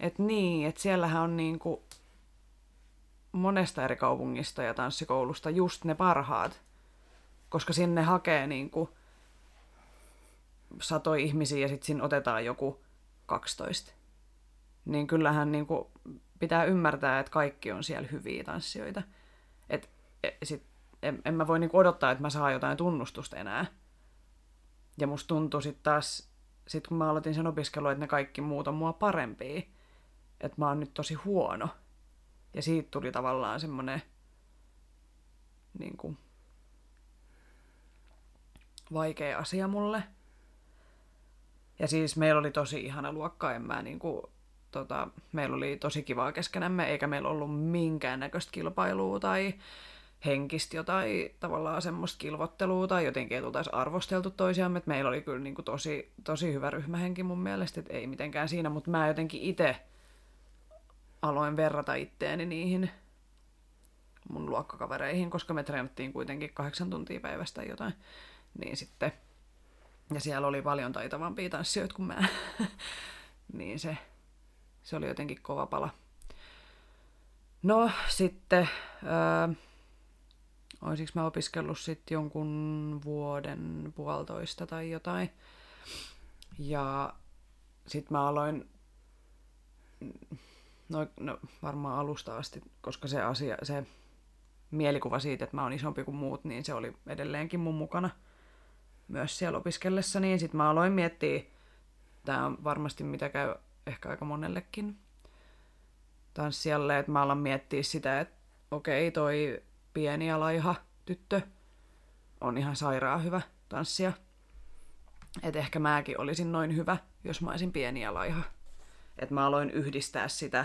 Että niin, että siellähän on niin kuin monesta eri kaupungista ja tanssikoulusta just ne parhaat, koska sinne hakee niin kuin satoi ihmisiä ja sitten siinä otetaan joku 12. Niin kyllähän niin kuin pitää ymmärtää, että kaikki on siellä hyviä tanssijoita. Et, et, sit, en, en mä voi niinku odottaa, että mä saan jotain tunnustusta enää. Ja musta tuntui sitten taas, sit kun mä aloitin sen opiskelun, että ne kaikki muut on mua parempia. Että mä oon nyt tosi huono. Ja siitä tuli tavallaan semmonen niin kuin, vaikea asia mulle. Ja siis meillä oli tosi ihana luokka, en mä niin kuin, tota, meillä oli tosi kivaa keskenämme, eikä meillä ollut minkäännäköistä kilpailua tai henkistä jotain tavallaan semmoista kilvottelua tai jotenkin, että oltaisiin arvosteltu toisiamme. Että meillä oli kyllä niin kuin tosi, tosi hyvä ryhmähenki mun mielestä, että ei mitenkään siinä, mutta mä jotenkin itse aloin verrata itteeni niihin mun luokkakavereihin, koska me treenattiin kuitenkin kahdeksan tuntia päivästä jotain. Niin sitten, ja siellä oli paljon taitavampia tanssijoita kuin mä. *laughs* niin se se oli jotenkin kova pala. No sitten, ää, olisiko mä opiskellut sitten jonkun vuoden, puolitoista tai jotain. Ja sitten mä aloin, no, no varmaan alusta asti, koska se asia, se mielikuva siitä, että mä oon isompi kuin muut, niin se oli edelleenkin mun mukana myös siellä opiskellessa, niin sitten mä aloin miettiä, tämä on varmasti mitä käy ehkä aika monellekin tanssijalle, että mä alan miettiä sitä, että okei, toi pieni ja laiha tyttö on ihan sairaan hyvä tanssia. Että ehkä mäkin olisin noin hyvä, jos mä olisin pieni ja laiha. Että mä aloin yhdistää sitä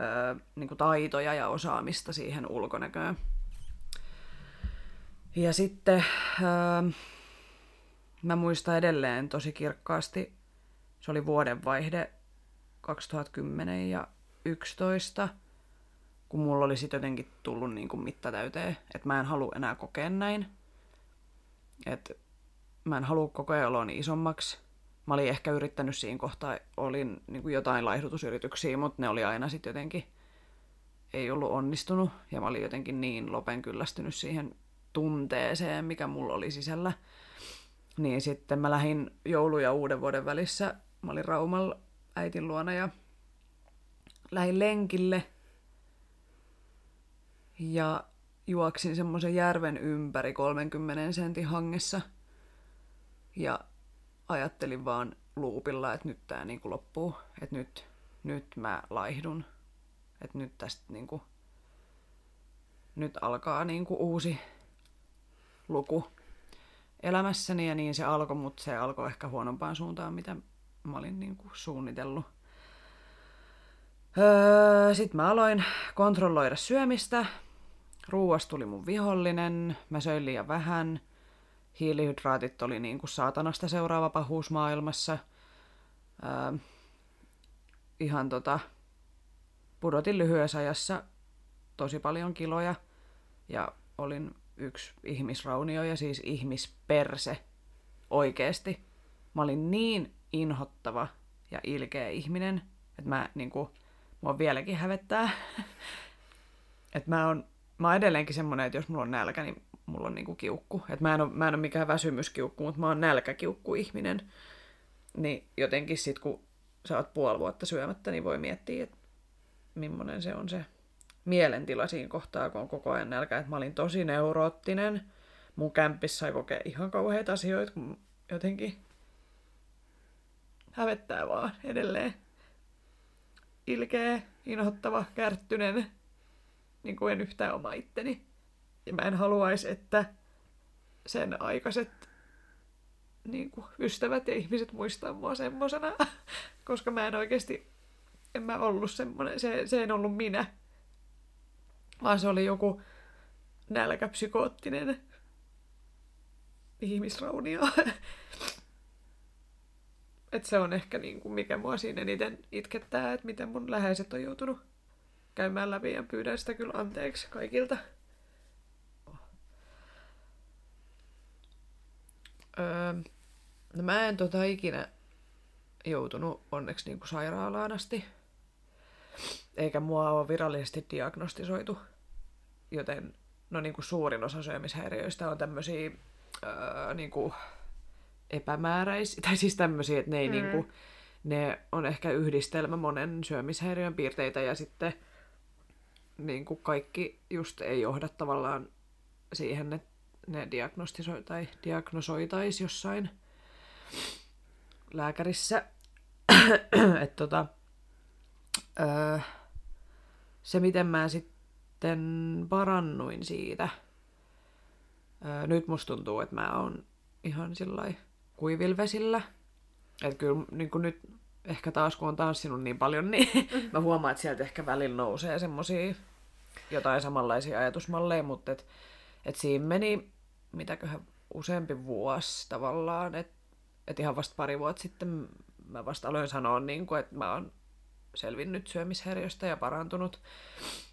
öö, niin taitoja ja osaamista siihen ulkonäköön. Ja sitten mä muistan edelleen tosi kirkkaasti, se oli vuodenvaihde 2010 ja 11, kun mulla oli sitten jotenkin tullut niin kuin mitta täyteen, että mä en halua enää kokea näin. Että mä en halua kokea oloni isommaksi. Mä olin ehkä yrittänyt siinä kohtaa, olin niin kuin jotain laihdutusyrityksiä, mutta ne oli aina sitten jotenkin, ei ollut onnistunut. Ja mä olin jotenkin niin lopen kyllästynyt siihen tunteeseen, mikä mulla oli sisällä. Niin sitten mä lähdin joulu- ja uuden vuoden välissä, mä olin Raumalla äitin luona ja lähin lenkille ja juoksin semmoisen järven ympäri 30 sentin hangessa. Ja ajattelin vaan luupilla, että nyt tämä niinku loppuu, että nyt, nyt mä laihdun, että nyt tästä niinku, nyt alkaa niinku uusi luku elämässäni ja niin se alkoi, mutta se alkoi ehkä huonompaan suuntaan, mitä mä olin niinku suunnitellut. Öö, Sitten mä aloin kontrolloida syömistä. Ruuasta tuli mun vihollinen. Mä söin liian vähän. Hiilihydraatit oli niin kuin saatanasta seuraava pahuus maailmassa. Öö, ihan tota, pudotin lyhyessä ajassa tosi paljon kiloja. Ja olin yksi ihmisraunio ja siis ihmisperse oikeesti. Mä olin niin inhottava ja ilkeä ihminen, että mä niinku, mua vieläkin hävettää. *laughs* että mä oon, mä edelleenkin semmonen, että jos mulla on nälkä, niin mulla on niinku kiukku. Että mä en oo, mä en oo mikään väsymyskiukku, mutta mä oon nälkäkiukku ihminen. Niin jotenkin sit kun sä oot puoli vuotta syömättä, niin voi miettiä, että millainen se on se mielentila siinä kohtaa, kun on koko ajan nälkä. Että mä olin tosi neuroottinen. Mun kämpissä sai kokea ihan kauheita asioita, kun jotenkin hävettää vaan edelleen. Ilkeä, inhottava, kärttynen, niin kuin en yhtään oma itteni. Ja mä en haluaisi, että sen aikaiset niin kuin ystävät ja ihmiset muistaa mua semmosena, *laughs* koska mä en oikeasti, en mä ollut semmonen, se, se en ollut minä, vaan se oli joku nälkäpsykoottinen ihmisraunio. *laughs* Et se on ehkä niin kuin mikä mua siinä eniten itkettää, että miten mun läheiset on joutunut käymään läpi ja pyydän sitä kyllä anteeksi kaikilta. Öö, no mä en tota ikinä joutunut onneksi niin kuin sairaalaan asti. Eikä mua ole virallisesti diagnostisoitu. Joten no niin kuin suurin osa syömishäiriöistä on tämmöisiä öö, niin kuin epämääräisiä, tai siis tämmöisiä, että ne, ei mm. niin kuin, ne on ehkä yhdistelmä monen syömishäiriön piirteitä ja sitten niin kuin kaikki just ei johda tavallaan siihen, että ne diagnostisoi tai diagnosoitaisi jossain lääkärissä. *clears throat* että tota, öö, se, miten mä sitten parannuin siitä. Öö, nyt musta tuntuu, että mä oon ihan sillä kuivilvesillä. Että kyllä niin nyt ehkä taas kun on tanssinut niin paljon, niin *laughs* mä huomaan, että sieltä ehkä välillä nousee semmosia jotain samanlaisia ajatusmalleja, mutta et, et siinä meni mitäköhän useampi vuosi tavallaan, että et ihan vasta pari vuotta sitten mä vasta aloin sanoa, niin kuin, että mä oon selvinnyt syömishäiriöstä ja parantunut.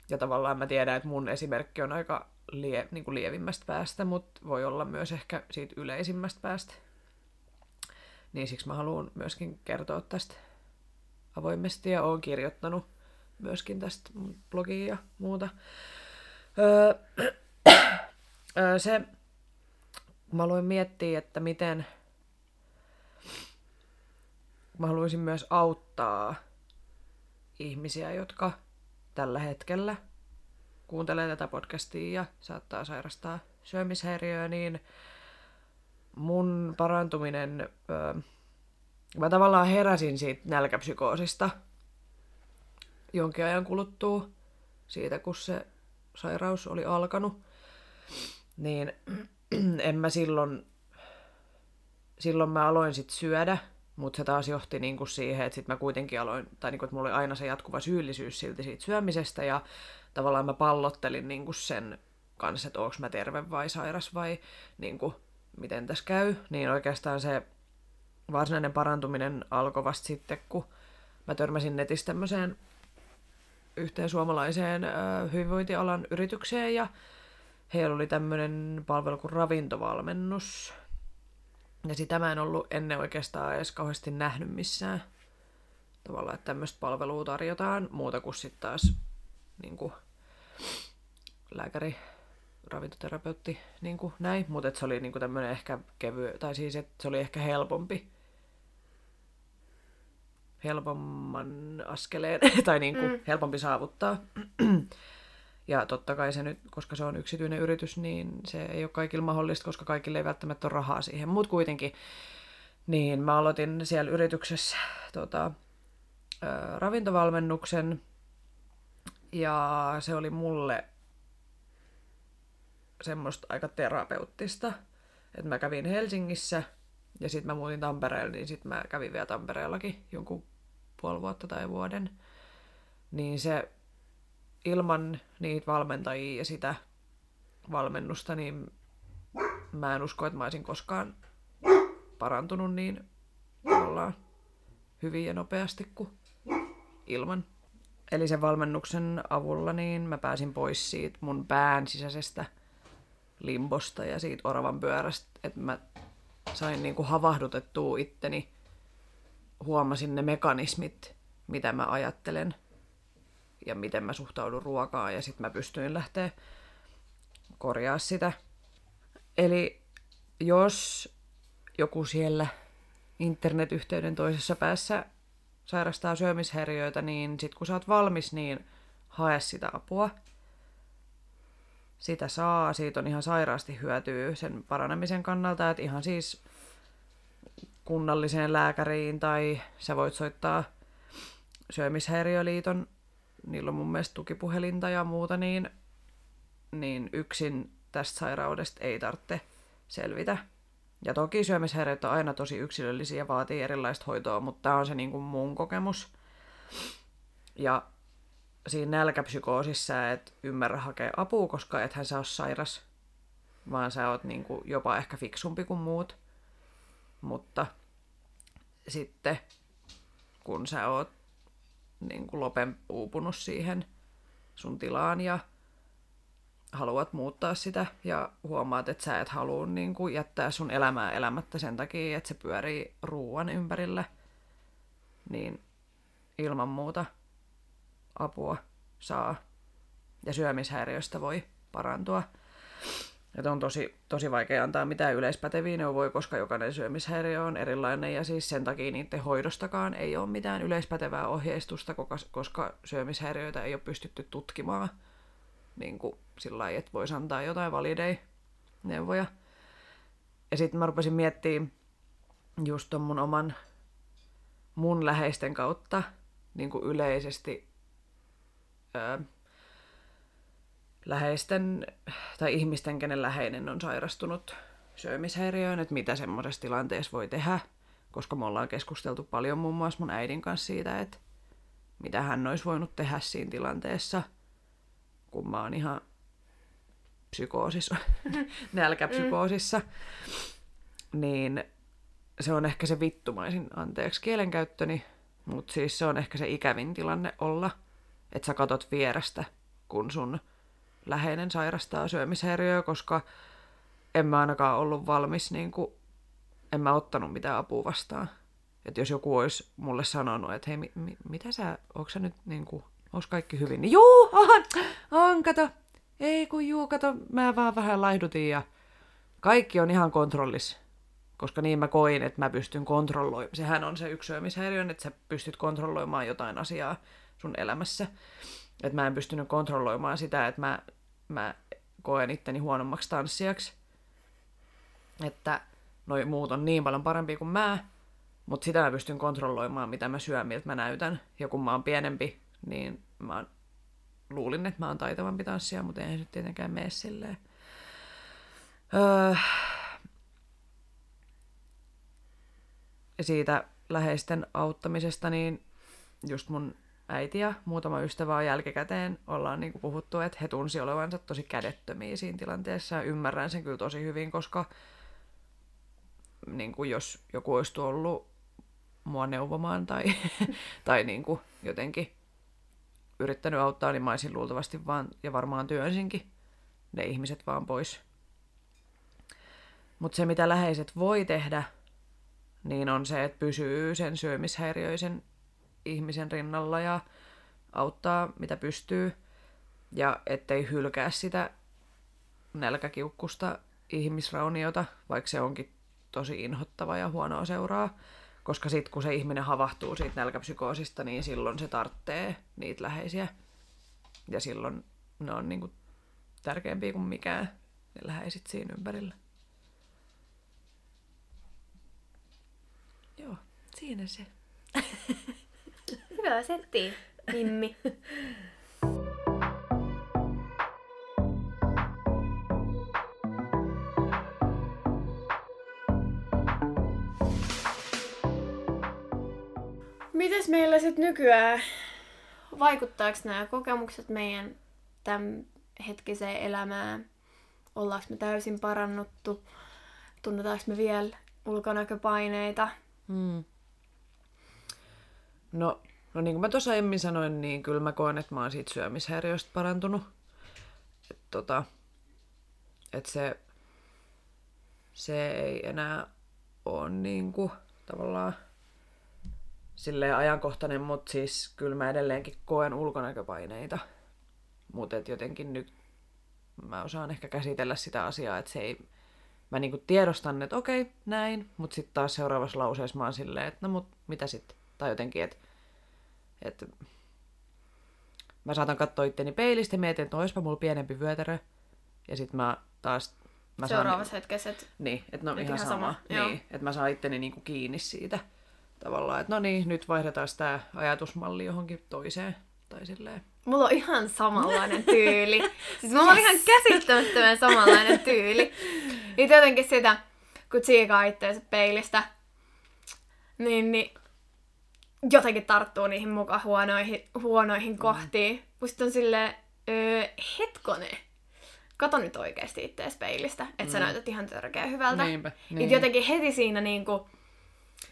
Ja tavallaan mä tiedän, että mun esimerkki on aika lie, niin kuin lievimmästä päästä, mutta voi olla myös ehkä siitä yleisimmästä päästä. Niin siksi mä haluan myöskin kertoa tästä avoimesti ja oon kirjoittanut myöskin tästä blogia ja muuta. Öö, öö, se, mä aloin miettiä, että miten mä haluaisin myös auttaa ihmisiä, jotka tällä hetkellä. Kuuntelee tätä podcastia ja saattaa sairastaa syömishäiriöä, niin mun parantuminen, öö, mä tavallaan heräsin siitä nälkäpsykoosista jonkin ajan kuluttua siitä, kun se sairaus oli alkanut, niin *clears throat* en mä silloin, silloin mä aloin sit syödä, mutta se taas johti niinku siihen, että sit mä kuitenkin aloin, tai niinku, että mulla oli aina se jatkuva syyllisyys silti siitä syömisestä, ja tavallaan mä pallottelin niinku sen kanssa, että onko mä terve vai sairas vai niinku, miten tässä käy, niin oikeastaan se varsinainen parantuminen alkoi vasta sitten, kun mä törmäsin netissä tämmöiseen yhteen suomalaiseen hyvinvointialan yritykseen ja heillä oli tämmöinen palvelu kuin ravintovalmennus. Ja sitä mä en ollut ennen oikeastaan edes kauheasti nähnyt missään. Tavallaan, että tämmöistä palvelua tarjotaan muuta kuin sitten taas niin kuin, lääkäri, ravintoterapeutti, niin kuin näin. Mutta se oli niin kuin tämmöinen ehkä kevy, tai siis että se oli ehkä helpompi helpomman askeleen, *laughs* tai niin kuin mm. helpompi saavuttaa. Ja totta kai se nyt, koska se on yksityinen yritys, niin se ei ole kaikille mahdollista, koska kaikille ei välttämättä ole rahaa siihen. Mutta kuitenkin, Niin mä aloitin siellä yrityksessä tota, ravintovalmennuksen ja se oli mulle semmoista aika terapeuttista. Että mä kävin Helsingissä ja sitten mä muutin Tampereelle, niin sitten mä kävin vielä Tampereellakin jonkun puoli vuotta tai vuoden. Niin se ilman niitä valmentajia ja sitä valmennusta, niin mä en usko, että mä olisin koskaan parantunut niin ollaan hyvin ja nopeasti kuin ilman. Eli sen valmennuksen avulla niin mä pääsin pois siitä mun pään sisäisestä limbosta ja siitä oravan pyörästä, että mä sain niin kuin havahdutettua itteni, huomasin ne mekanismit, mitä mä ajattelen ja miten mä suhtaudun ruokaan ja sitten mä pystyin lähteä korjaa sitä. Eli jos joku siellä internetyhteyden toisessa päässä sairastaa syömishäiriöitä, niin sit kun sä oot valmis, niin hae sitä apua. Sitä saa, siitä on ihan sairaasti hyötyä sen paranemisen kannalta, että ihan siis kunnalliseen lääkäriin tai sä voit soittaa syömishäiriöliiton, niillä on mun mielestä tukipuhelinta ja muuta, niin, niin yksin tästä sairaudesta ei tarvitse selvitä. Ja toki syömishäiriöt on aina tosi yksilöllisiä ja vaatii erilaista hoitoa, mutta tämä on se niin kuin mun kokemus. Ja siinä nälkäpsykoosissa et ymmärrä hakea apua, koska ethän sä ole sairas, vaan sä oot niin kuin jopa ehkä fiksumpi kuin muut. Mutta sitten kun sä oot niin kuin lopen uupunut siihen sun tilaan ja haluat muuttaa sitä ja huomaat, että sä et halua niin kuin, jättää sun elämää elämättä sen takia, että se pyörii ruuan ympärillä, niin ilman muuta apua saa ja syömishäiriöstä voi parantua. Että on tosi, tosi vaikea antaa mitään yleispäteviä neuvoja, koska jokainen syömishäiriö on erilainen ja siis sen takia niiden hoidostakaan ei ole mitään yleispätevää ohjeistusta, koska syömishäiriöitä ei ole pystytty tutkimaan niin kuin sillä lailla, että voisi antaa jotain valideja neuvoja. Ja sitten mä rupesin miettimään just ton mun oman mun läheisten kautta niin kuin yleisesti öö, läheisten tai ihmisten, kenen läheinen on sairastunut syömishäiriöön, että mitä semmoisessa tilanteessa voi tehdä, koska me ollaan keskusteltu paljon muun muassa mun äidin kanssa siitä, että mitä hän olisi voinut tehdä siinä tilanteessa, kun mä oon ihan psykoosissa, *laughs* nälkäpsykoosissa, niin se on ehkä se vittumaisin anteeksi kielenkäyttöni, mutta siis se on ehkä se ikävin tilanne olla, että sä katot vierestä, kun sun läheinen sairastaa syömishäiriöä, koska en mä ainakaan ollut valmis, niin kuin, en mä ottanut mitään apua vastaan. Että jos joku olisi mulle sanonut, että hei, mi, mi, mitä sä, onko sä nyt niin kuin, onko kaikki hyvin, niin juu, on, on, kato, ei kun juu, kato, mä vaan vähän laihdutin ja kaikki on ihan kontrollissa. Koska niin mä koin, että mä pystyn kontrolloimaan. Sehän on se yksi syömishäiriö, että sä pystyt kontrolloimaan jotain asiaa sun elämässä. Että mä en pystynyt kontrolloimaan sitä, että mä, mä koen itteni huonommaksi tanssijaksi. Että noi muut on niin paljon parempi kuin mä, mutta sitä mä pystyn kontrolloimaan, mitä mä syön, miltä mä näytän. Ja kun mä oon pienempi, niin mä luulin, että mä oon taitavampi tanssija, mutta eihän se tietenkään mene silleen. Öö, ja siitä läheisten auttamisesta, niin just mun äiti ja muutama ystävä jälkikäteen ollaan niin kuin puhuttu, että he tunsi olevansa tosi kädettömiä siinä tilanteessa ja ymmärrän sen kyllä tosi hyvin, koska niin kuin jos joku olisi tullut mua neuvomaan tai, *laughs* tai niin kuin jotenkin yrittänyt auttaa, niin mä olisin luultavasti vaan, ja varmaan työnsinkin ne ihmiset vaan pois. Mutta se, mitä läheiset voi tehdä, niin on se, että pysyy sen syömishäiriöisen ihmisen rinnalla ja auttaa mitä pystyy. Ja ettei hylkää sitä nälkäkiukkusta ihmisrauniota, vaikka se onkin tosi inhottava ja huonoa seuraa. Koska sitten kun se ihminen havahtuu siitä nälkäpsykoosista, niin silloin se tarttee niitä läheisiä. Ja silloin ne on niinku tärkeämpiä kuin mikään, ne läheiset siinä ympärillä. siinä se. *laughs* Hyvä setti, Mimmi. Mites meillä sitten nykyään, vaikuttaako nämä kokemukset meidän tämän hetkiseen elämään? Ollaanko me täysin parannuttu? Tunnetaanko me vielä ulkonäköpaineita? Mm. No, no niin kuin mä tuossa aiemmin sanoin, niin kyllä mä koen, että mä oon siitä syömishäiriöstä parantunut. Että tota, et se, se ei enää ole niin kuin, tavallaan silleen ajankohtainen, mutta siis kyllä mä edelleenkin koen ulkonäköpaineita. Mutta jotenkin nyt mä osaan ehkä käsitellä sitä asiaa, että se ei, mä niinku tiedostan, että okei, näin, mutta sitten taas seuraavassa lauseessa mä oon silleen, että no mut mitä sitten? Tai jotenkin, että, että mä saatan katsoa itteni peilistä ja mietin, että no olisipa mulla pienempi vyötärö. Ja sitten mä taas... Mä Seuraavassa hetkessä, että Niin, että no ihan, ihan sama. sama, joo. Niin, että mä saan itteni niinku kiinni siitä tavallaan, että no niin, nyt vaihdetaan tämä ajatusmalli johonkin toiseen. Tai silleen. Mulla on ihan samanlainen *laughs* tyyli. Siis mulla on ihan käsittämättömän samanlainen tyyli. Ja jotenkin sitä, kun tsiikaa itteensä peilistä, niin, niin jotenkin tarttuu niihin mukaan huonoihin, huonoihin kohtiin. Musta on silleen, öö, hetkonen. Kato nyt oikeasti ittees peilistä, että mm. sä näytät ihan törkeä hyvältä. Niinpä, Niin. niin. jotenkin heti siinä niinku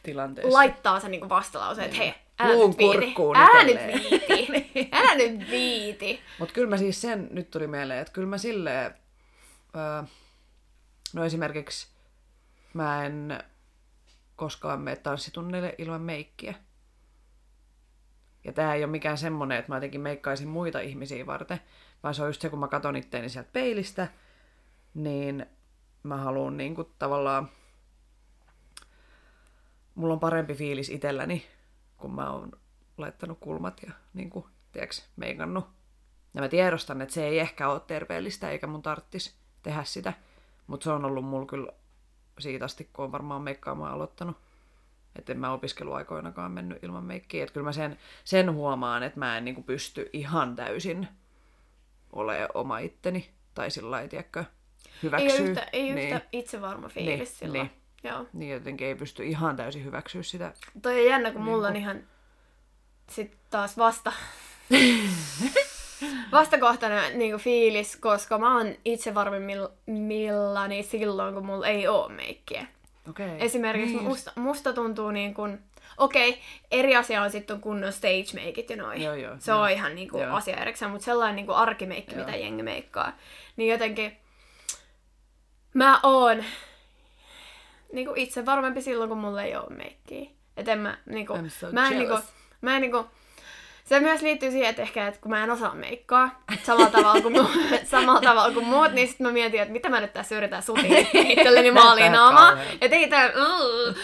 Tilanteessa. laittaa sen niinku vastalauseen, että hei, älä Luun nyt viiti. *laughs* Älä nyt viiti. Älä nyt viiti. Mutta kyllä mä siis sen, nyt tuli mieleen, että kyllä mä silleen, öö, no esimerkiksi mä en koskaan mene tanssitunneille ilman meikkiä. Ja tää ei ole mikään semmonen, että mä jotenkin meikkaisin muita ihmisiä varten, vaan se on just se, kun mä katon itteeni sieltä peilistä, niin mä haluan niinku tavallaan, mulla on parempi fiilis itselläni, kun mä oon laittanut kulmat ja niinku, tiedätkö, meikannut. Ja mä tiedostan, että se ei ehkä ole terveellistä, eikä mun tarttis tehdä sitä. Mutta se on ollut mulla kyllä siitä asti, kun on varmaan meikkaamaan aloittanut. Että en mä opiskeluaikoinakaan mennyt ilman meikkiä. Että kyllä mä sen, sen huomaan, että mä en niinku pysty ihan täysin olemaan oma itteni. Tai sillä lailla, tiedätkö, Ei hyväksyä. ole yhtä, ei niin, yhtä itsevarma fiilis Niin, silloin. niin. Joo. niin jotenkin ei pysty ihan täysin hyväksyä sitä. Toi on jännä, kun mulla on Niinku. ihan sit taas vasta... *laughs* vastakohtainen niinku fiilis, koska mä oon itse varmimmillani silloin, kun mulla ei oo meikkiä. Okei. Esimerkiksi Niin, musta, musta tuntuu niin kuin... Okei, eri asia on sitten kunnon stage makeit ja noin. Joo, joo, Se joo. on ihan niinku Joo. asia erikseen, mutta sellainen niinku arkimeikki, Joo. mitä jengi meikkaa. Niin jotenkin mä oon niinku itse varmempi silloin, kun mulla ei ole meikkiä. Et en mä niinku... I'm so mä en niinku... jealous. Mä en niinku... Se myös liittyy siihen, että ehkä, että kun mä en osaa meikkaa samalla tavalla kuin, mu- *laughs* samalla tavalla kuin muut, niin sitten mä mietin, että mitä mä nyt tässä yritän sutia *laughs* itselleni maaliin naamaa. kauhealta. Että ei tää, mm,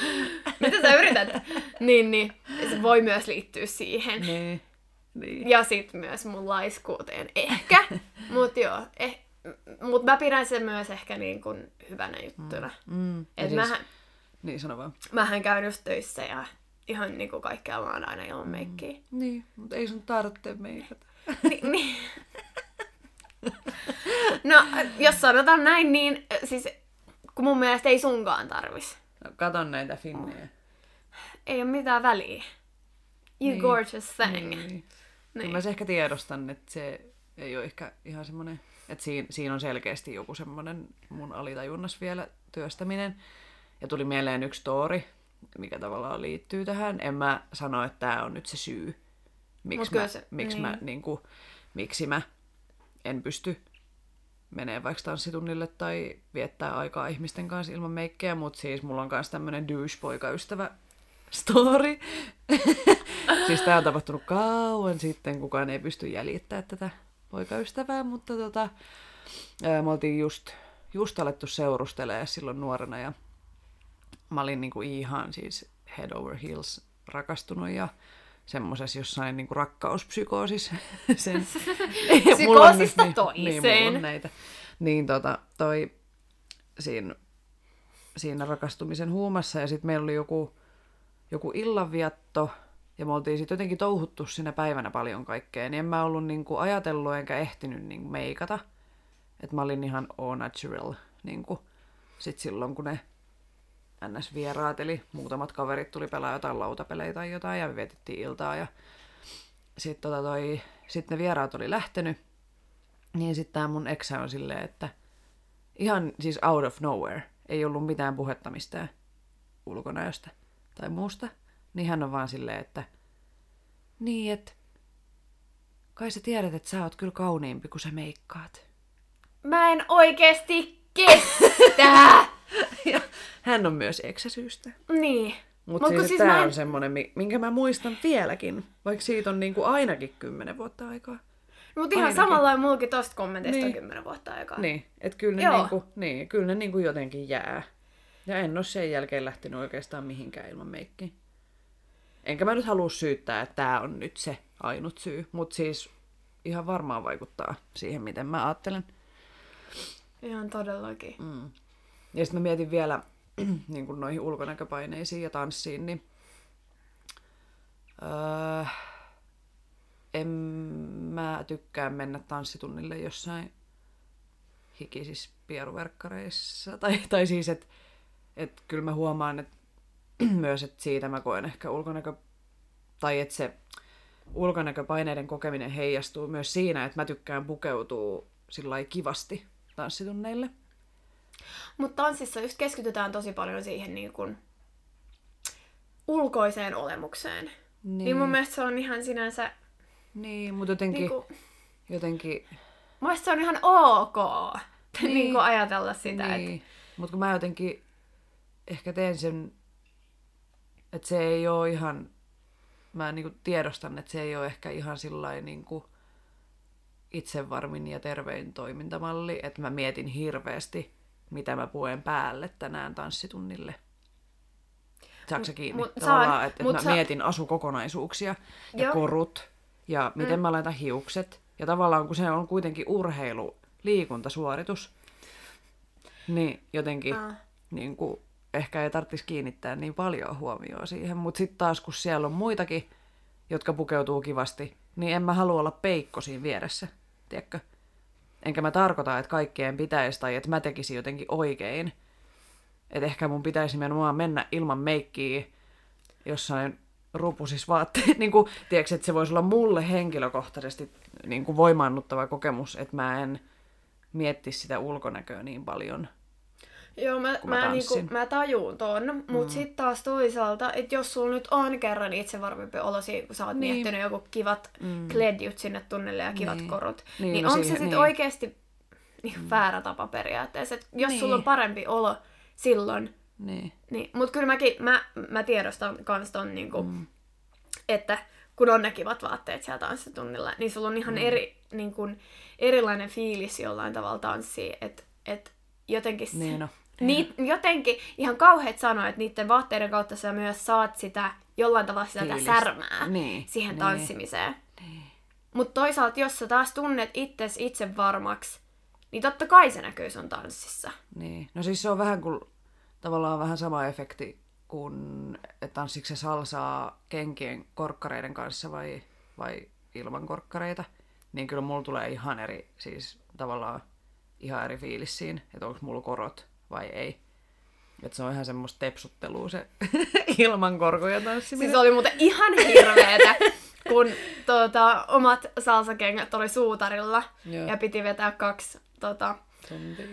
*laughs* mitä sä yrität? Niin, niin. Se voi myös liittyä siihen. Niin. niin. Ja sit myös mun laiskuuteen ehkä. Mut joo, eh, mut mä pidän sen myös ehkä niin kuin hyvänä juttuna. Mm. Ja Et siis, mähän, Niin, sano vaan. mähän käyn just töissä ja ihan niinku kaikkialla on aina ilman meikkiä. Niin, mutta ei sun tarvitse meikata. Ni, ni. No, jos sanotaan näin, niin siis kun mun mielestä ei sunkaan tarvis. No, katon näitä finnejä. Ei ole mitään väliä. You Niin. gorgeous thing. Niin. Niin. Kyllä mä se ehkä tiedostan, että se ei ole ehkä ihan semmoinen, että siinä, siinä on selkeästi joku semmoinen mun alitajunnas vielä työstäminen. Ja tuli mieleen yksi story, mikä tavallaan liittyy tähän. En mä sano, että tämä on nyt se syy, miksi, mä, se- miksi, niin. mä, niin kuin, miksi mä en pysty menee vaikka tanssitunnille tai viettää aikaa ihmisten kanssa ilman meikkejä, mutta siis mulla on myös tämmönen douche-poikaystävä story. *laughs* siis tää on tapahtunut kauan sitten, kukaan ei pysty jäljittämään tätä poikaystävää, mutta tota, ää, me oltiin just, just alettu seurustelemaan silloin nuorena ja mä olin niinku ihan siis head over heels rakastunut ja semmosessa jossain niinku rakkauspsykoosis. *laughs* Sen, *laughs* Mulla on Psykoosista nyt- Niin, niin, mulla toiseen. on näitä. Niin tota, toi siinä, siinä rakastumisen huumassa ja sitten meillä oli joku, joku illanvietto, ja me oltiin sitten jotenkin touhuttu sinä päivänä paljon kaikkea, niin en mä ollut niinku ajatellut enkä ehtinyt niinku meikata. Että mä olin ihan all natural niinku, sit silloin, kun ne NS-vieraat, eli muutamat kaverit tuli pelaa jotain lautapelejä tai jotain, ja me vietettiin iltaa, ja sitten tota toi, sit ne vieraat oli lähtenyt, niin sitten tämä mun eksä on silleen, että ihan siis out of nowhere, ei ollut mitään puhetta mistään ulkonäöstä tai muusta, niin hän on vaan silleen, että niin, että kai sä tiedät, että sä oot kyllä kauniimpi, kun sä meikkaat. Mä en oikeesti kestä! *laughs* Ja hän on myös eksäsyystä. niin. Mutta Mut siis, siis tämä mä en- on semmoinen, mi- minkä mä muistan vieläkin, vaikka siitä on niinku ainakin kymmenen vuotta aikaa. Mut ihan samalla mulki tosta kommentista Niin. on kymmenen vuotta aikaa. Niin, että kyllä ne, Joo. niinku, niin, kyllä ne niinku jotenkin jää. Ja en ole sen jälkeen lähtenyt oikeastaan mihinkään ilman meikkiä. Enkä mä nyt halua syyttää, että tämä on nyt se ainut syy, mutta siis ihan varmaan vaikuttaa siihen, miten mä ajattelen. Ihan todellakin. Mm. Ja sitten mä mietin vielä *clears throat* niin kuin noihin ulkonäköpaineisiin ja tanssiin, niin öö, en mä tykkää mennä tanssitunnille jossain hikisissä pieruverkkareissa. *laughs* Tai, tai siis, että et kyllä mä huomaan että *clears throat* myös, että siitä mä koen ehkä ulkonäkö... Tai että se ulkonäköpaineiden kokeminen heijastuu myös siinä, että mä tykkään pukeutua sillä kivasti tanssitunneille. Mutta tanssissa just keskitytään tosi paljon siihen niin kun ulkoiseen olemukseen. Niin. niin mun mielestä se on ihan sinänsä... Niin, mutta jotenkin, Niin niin kun, jotenkin mun mielestä se on ihan ok *laughs* niin. Niin. niin kun ajatella sitä. Niin. niin. Mutta kun mä jotenkin ehkä teen sen, että se ei ole ihan, mä niinku tiedostan, että se ei ole ehkä ihan sillä niinku itsevarmin ja tervein toimintamalli, että mä mietin hirveästi, mitä mä puen päälle tänään tanssitunnille. Saatko sä kiinni? mut saan, että, mut että mä sa- mietin asukokonaisuuksia ja Joo. korut ja miten mä laitan hiukset. Ja tavallaan kun se on kuitenkin urheilu, liikuntasuoritus, niin jotenkin Ah. niin kuin, ehkä ei tarvitsisi kiinnittää niin paljon huomioon siihen. Mutta sitten taas, kun siellä on muitakin, jotka pukeutuu kivasti, niin en mä halua olla peikko siinä vieressä, tiedätkö? Enkä mä tarkoita, että kaikkeen pitäisi tai että mä tekisin jotenkin oikein. Että ehkä mun pitäisi nimenomaan mennä ilman meikkiä jossain rupusis vaatteet. *laughs* niin kuin, tiedätkö, että se voisi olla mulle henkilökohtaisesti niin kuin voimaannuttava kokemus, että mä en miettisi sitä ulkonäköä niin paljon. Joo, mä, kun mä mä, niinku, mä tajuun ton, mut mm. sit taas toisaalta, että jos sulla nyt on kerran itsevarmempi olo kun sä oot Niin. niin. miettinyt joku kivat mm. kledjut sinne tunnelle ja kivat Niin. niin. korut, Niin, niin, niin no onko se sitten niin. niin. oikeasti niin väärä tapa periaatteessa? Et jos Niin. sulla on parempi olo silloin, Niin. niin, mut kyllä mäkin, mä, mä tiedostan kans ton, niinku, mm. että kun on ne kivat vaatteet siellä tanssitunnilla, niin sulla on ihan mm. eri, niin kun, erilainen fiilis jollain tavalla tanssiin, että et jotenkin Niin no. Niit, jotenkin ihan kauheat sanoa, että niiden vaatteiden kautta sä myös saat sitä jollain tavalla sitä Fiilistä. särmää Niin, siihen niin. tanssimiseen. Mutta toisaalta, jos sä taas tunnet itses itse varmaksi, niin totta kai se näkyy sun tanssissa. Niin. No siis se on vähän kuin tavallaan vähän sama efekti kuin, että tanssiko se salsaa kenkien korkkareiden kanssa vai, vai ilman korkkareita. Niin kyllä mulla tulee ihan eri, siis tavallaan ihan eri fiilis siinä, että onko mulla korot vai ei. Että se on ihan semmoista tepsuttelua se *laughs* ilman korkoja tanssiminen. Siis oli muuten ihan hirveetä, kun tuota, omat salsakengät oli suutarilla Joo. ja piti vetää kaksi tota, Tuntia.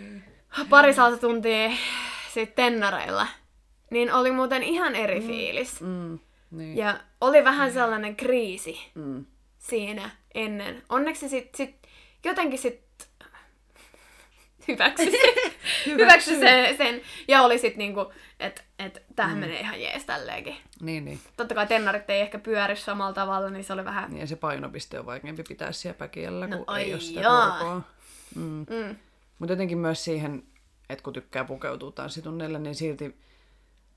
pari salsatuntia sit tennareilla. Niin oli muuten ihan eri fiilis. Mm, niin. Ja oli vähän sellainen kriisi Mm. siinä ennen. Onneksi se sit, jotenkin sit *laughs* hyväksy sen, hyväksy sen, sen. Ja oli sit niinku, että et, tämähän mm. menee ihan jees tälleenkin. Niin, niin. Totta kai tennarit ei ehkä pyöri samalla tavalla, niin se oli vähän... Niin se painopiste on vaikeampi pitää siellä päkiellä, No kun ei ai ole sitä korkoa. Mm. Mm. Mutta jotenkin myös siihen, että kun tykkää pukeutua tanssitunneille, niin silti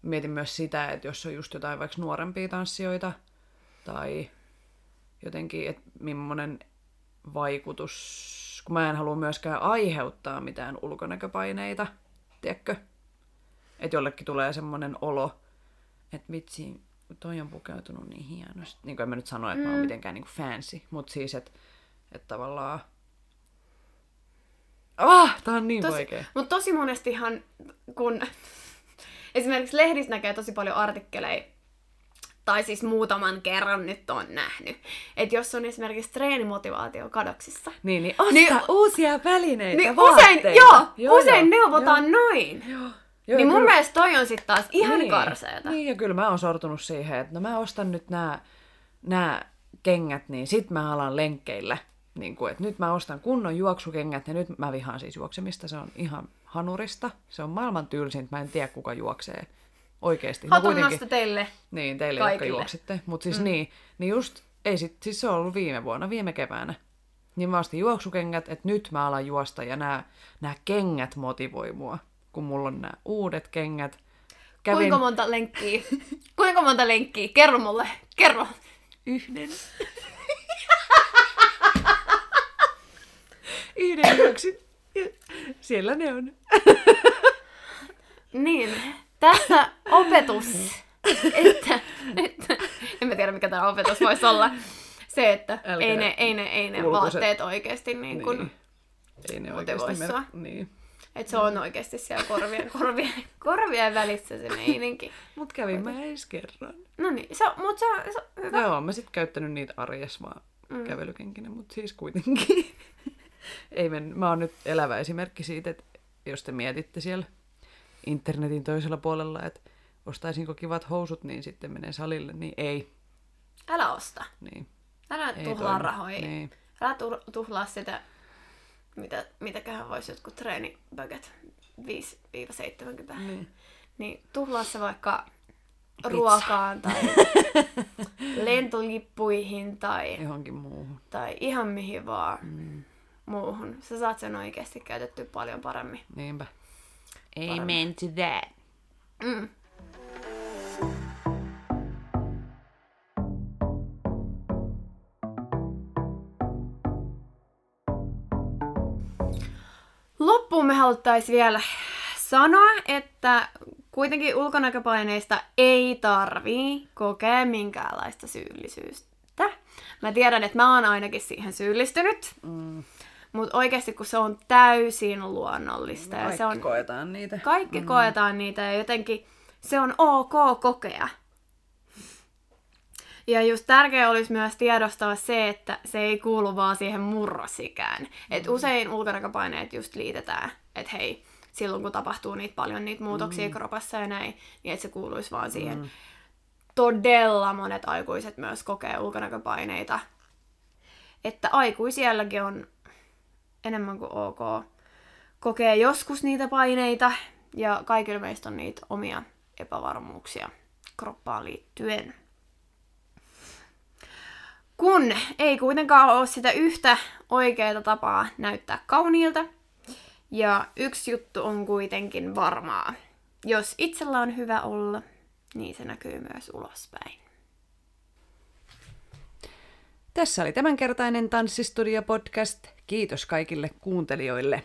mietin myös sitä, että jos on just jotain vaikka nuorempia tanssijoita, tai jotenkin, että millainen vaikutus, kun mä en halua myöskään aiheuttaa mitään ulkonäköpaineita, tiedätkö? Että jollekin tulee semmoinen olo, että vitsi, toi on pukeutunut niin hienosti. Niin kuin en mä nyt sano, että mm. mä oon mitenkään niin fancy, mutta siis, että et tavallaan... Ah, tää on niin tosi, vaikea. Mutta tosi monestihan, kun *laughs* esimerkiksi lehdissä näkee tosi paljon artikkeleja, tai siis muutaman kerran nyt on nähnyt, että jos on esimerkiksi treenimotivaatio kadoksissa, Niin, niin osta Niin- uusia välineitä, niin vaatteita. usein, joo, joo, usein joo, neuvotaan joo, noin. Joo, Joo, niin mun kyllä- mielestä toi on sitten taas ihan niin, karseeta. Niin, ja kyllä mä oon sortunut siihen, että no mä ostan nyt nämä nää kengät, niin sit mä alan lenkkeillä. Niin kuin, että nyt mä ostan kunnon juoksukengät, ja nyt mä vihaan siis juoksemista, se on ihan hanurista. Se on maailman tylsintä, mä en tiedä kuka juoksee oikeesti. No Hatun nosto teille. Niin, teille, Kaikille. jotka juoksitte. Mutta siis mm. niin, niin just, ei sit, siis se on ollut viime vuonna, viime keväänä. Niin mä ostin juoksukengät, että nyt mä alan juosta ja nämä, nämä kengät motivoi mua, kun mulla on nämä uudet kengät. Kävin Kuinka monta lenkkiä? *laughs* Kuinka monta lenkkiä? Kerro mulle. Kerro. yhden. *laughs* yhden juoksin. Siellä ne on. *laughs* Niin, tässä opetus. että, että, en mä tiedä mikä tämä opetus voisi olla. Se, että Älkää ei ne, ei ne, ei ne ulkoiset- vaatteet oikeasti niin kuin, Niin. Ei ne oikeasti mer- Niin. että se on oikeasti siellä korvien, korvien, korvien välissä se meininki. Mut kävin mä edes kerran. No niin, se, mut se, se on hyvä. Joo, mä sit käyttänyt niitä arjessa vaan mm. kävelykenkinä, mutta siis kuitenkin. *laughs* Ei men, mä oon nyt elävä esimerkki siitä, että jos te mietitte siellä internetin toisella puolella, että ostaisinko kivat housut, niin sitten menee salille, niin ei. Älä osta. Niin, Älä ei tuhlaa toimi. rahoja. Niin. Älä tu- tuhlaa sitä, mitä, mitäköhän voisi jotkut treeniböget 5-70. Niin. Niin tuhlaa se vaikka ruokaan tai *laughs* lentolippuihin tai, Johonkin muuhun. tai ihan mihin vaan mm. muuhun. Sä saat sen oikeasti käytettyä paljon paremmin. Niinpä. Amen to that. Mm. Loppuun me haluttaisiin vielä sanoa, että kuitenkin ulkonäköpaineista ei tarvii kokea minkäänlaista syyllisyyttä. Mä tiedän, että mä oon ainakin siihen syyllistynyt, Mm. Mutta oikeasti kun se on täysin luonnollista ja Kaikki se on koetaan niitä. kaikki mm. koetaan niitä ja jotenkin se on ok kokea. Ja just tärkeää olisi myös tiedostaa se, että se ei kuulu vaan siihen murrosikään. Mm. Et usein ulkonäköpaineet just liitetään, että hei, silloin kun tapahtuu niitä paljon niitä muutoksia mm. kropassa ja näin, niin että se kuuluisi vaan siihen. Mm. Todella monet aikuiset myös kokee ulkonäköpaineita. Että aikuisielläkin on enemmän kuin ok kokee joskus niitä paineita ja kaikilla meistä on niitä omia epävarmuuksia kroppaan liittyen. Kun ei kuitenkaan ole sitä yhtä oikeaa tapaa näyttää kauniilta, ja yksi juttu on kuitenkin varmaa. Jos itsellä on hyvä olla, niin se näkyy myös ulospäin. Tässä oli tämänkertainen Tanssistudio-podcast. Kiitos kaikille kuuntelijoille.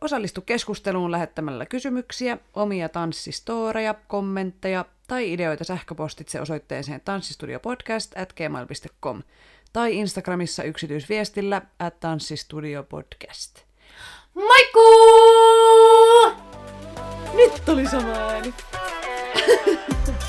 Osallistu keskusteluun lähettämällä kysymyksiä, omia tanssistoreja, kommentteja tai ideoita sähköpostitse osoitteeseen tanssistudiopodcast at gmail.com tai Instagramissa yksityisviestillä at tanssistudiopodcast. Moikkuu! Nyt oli sama ääni. *laughs*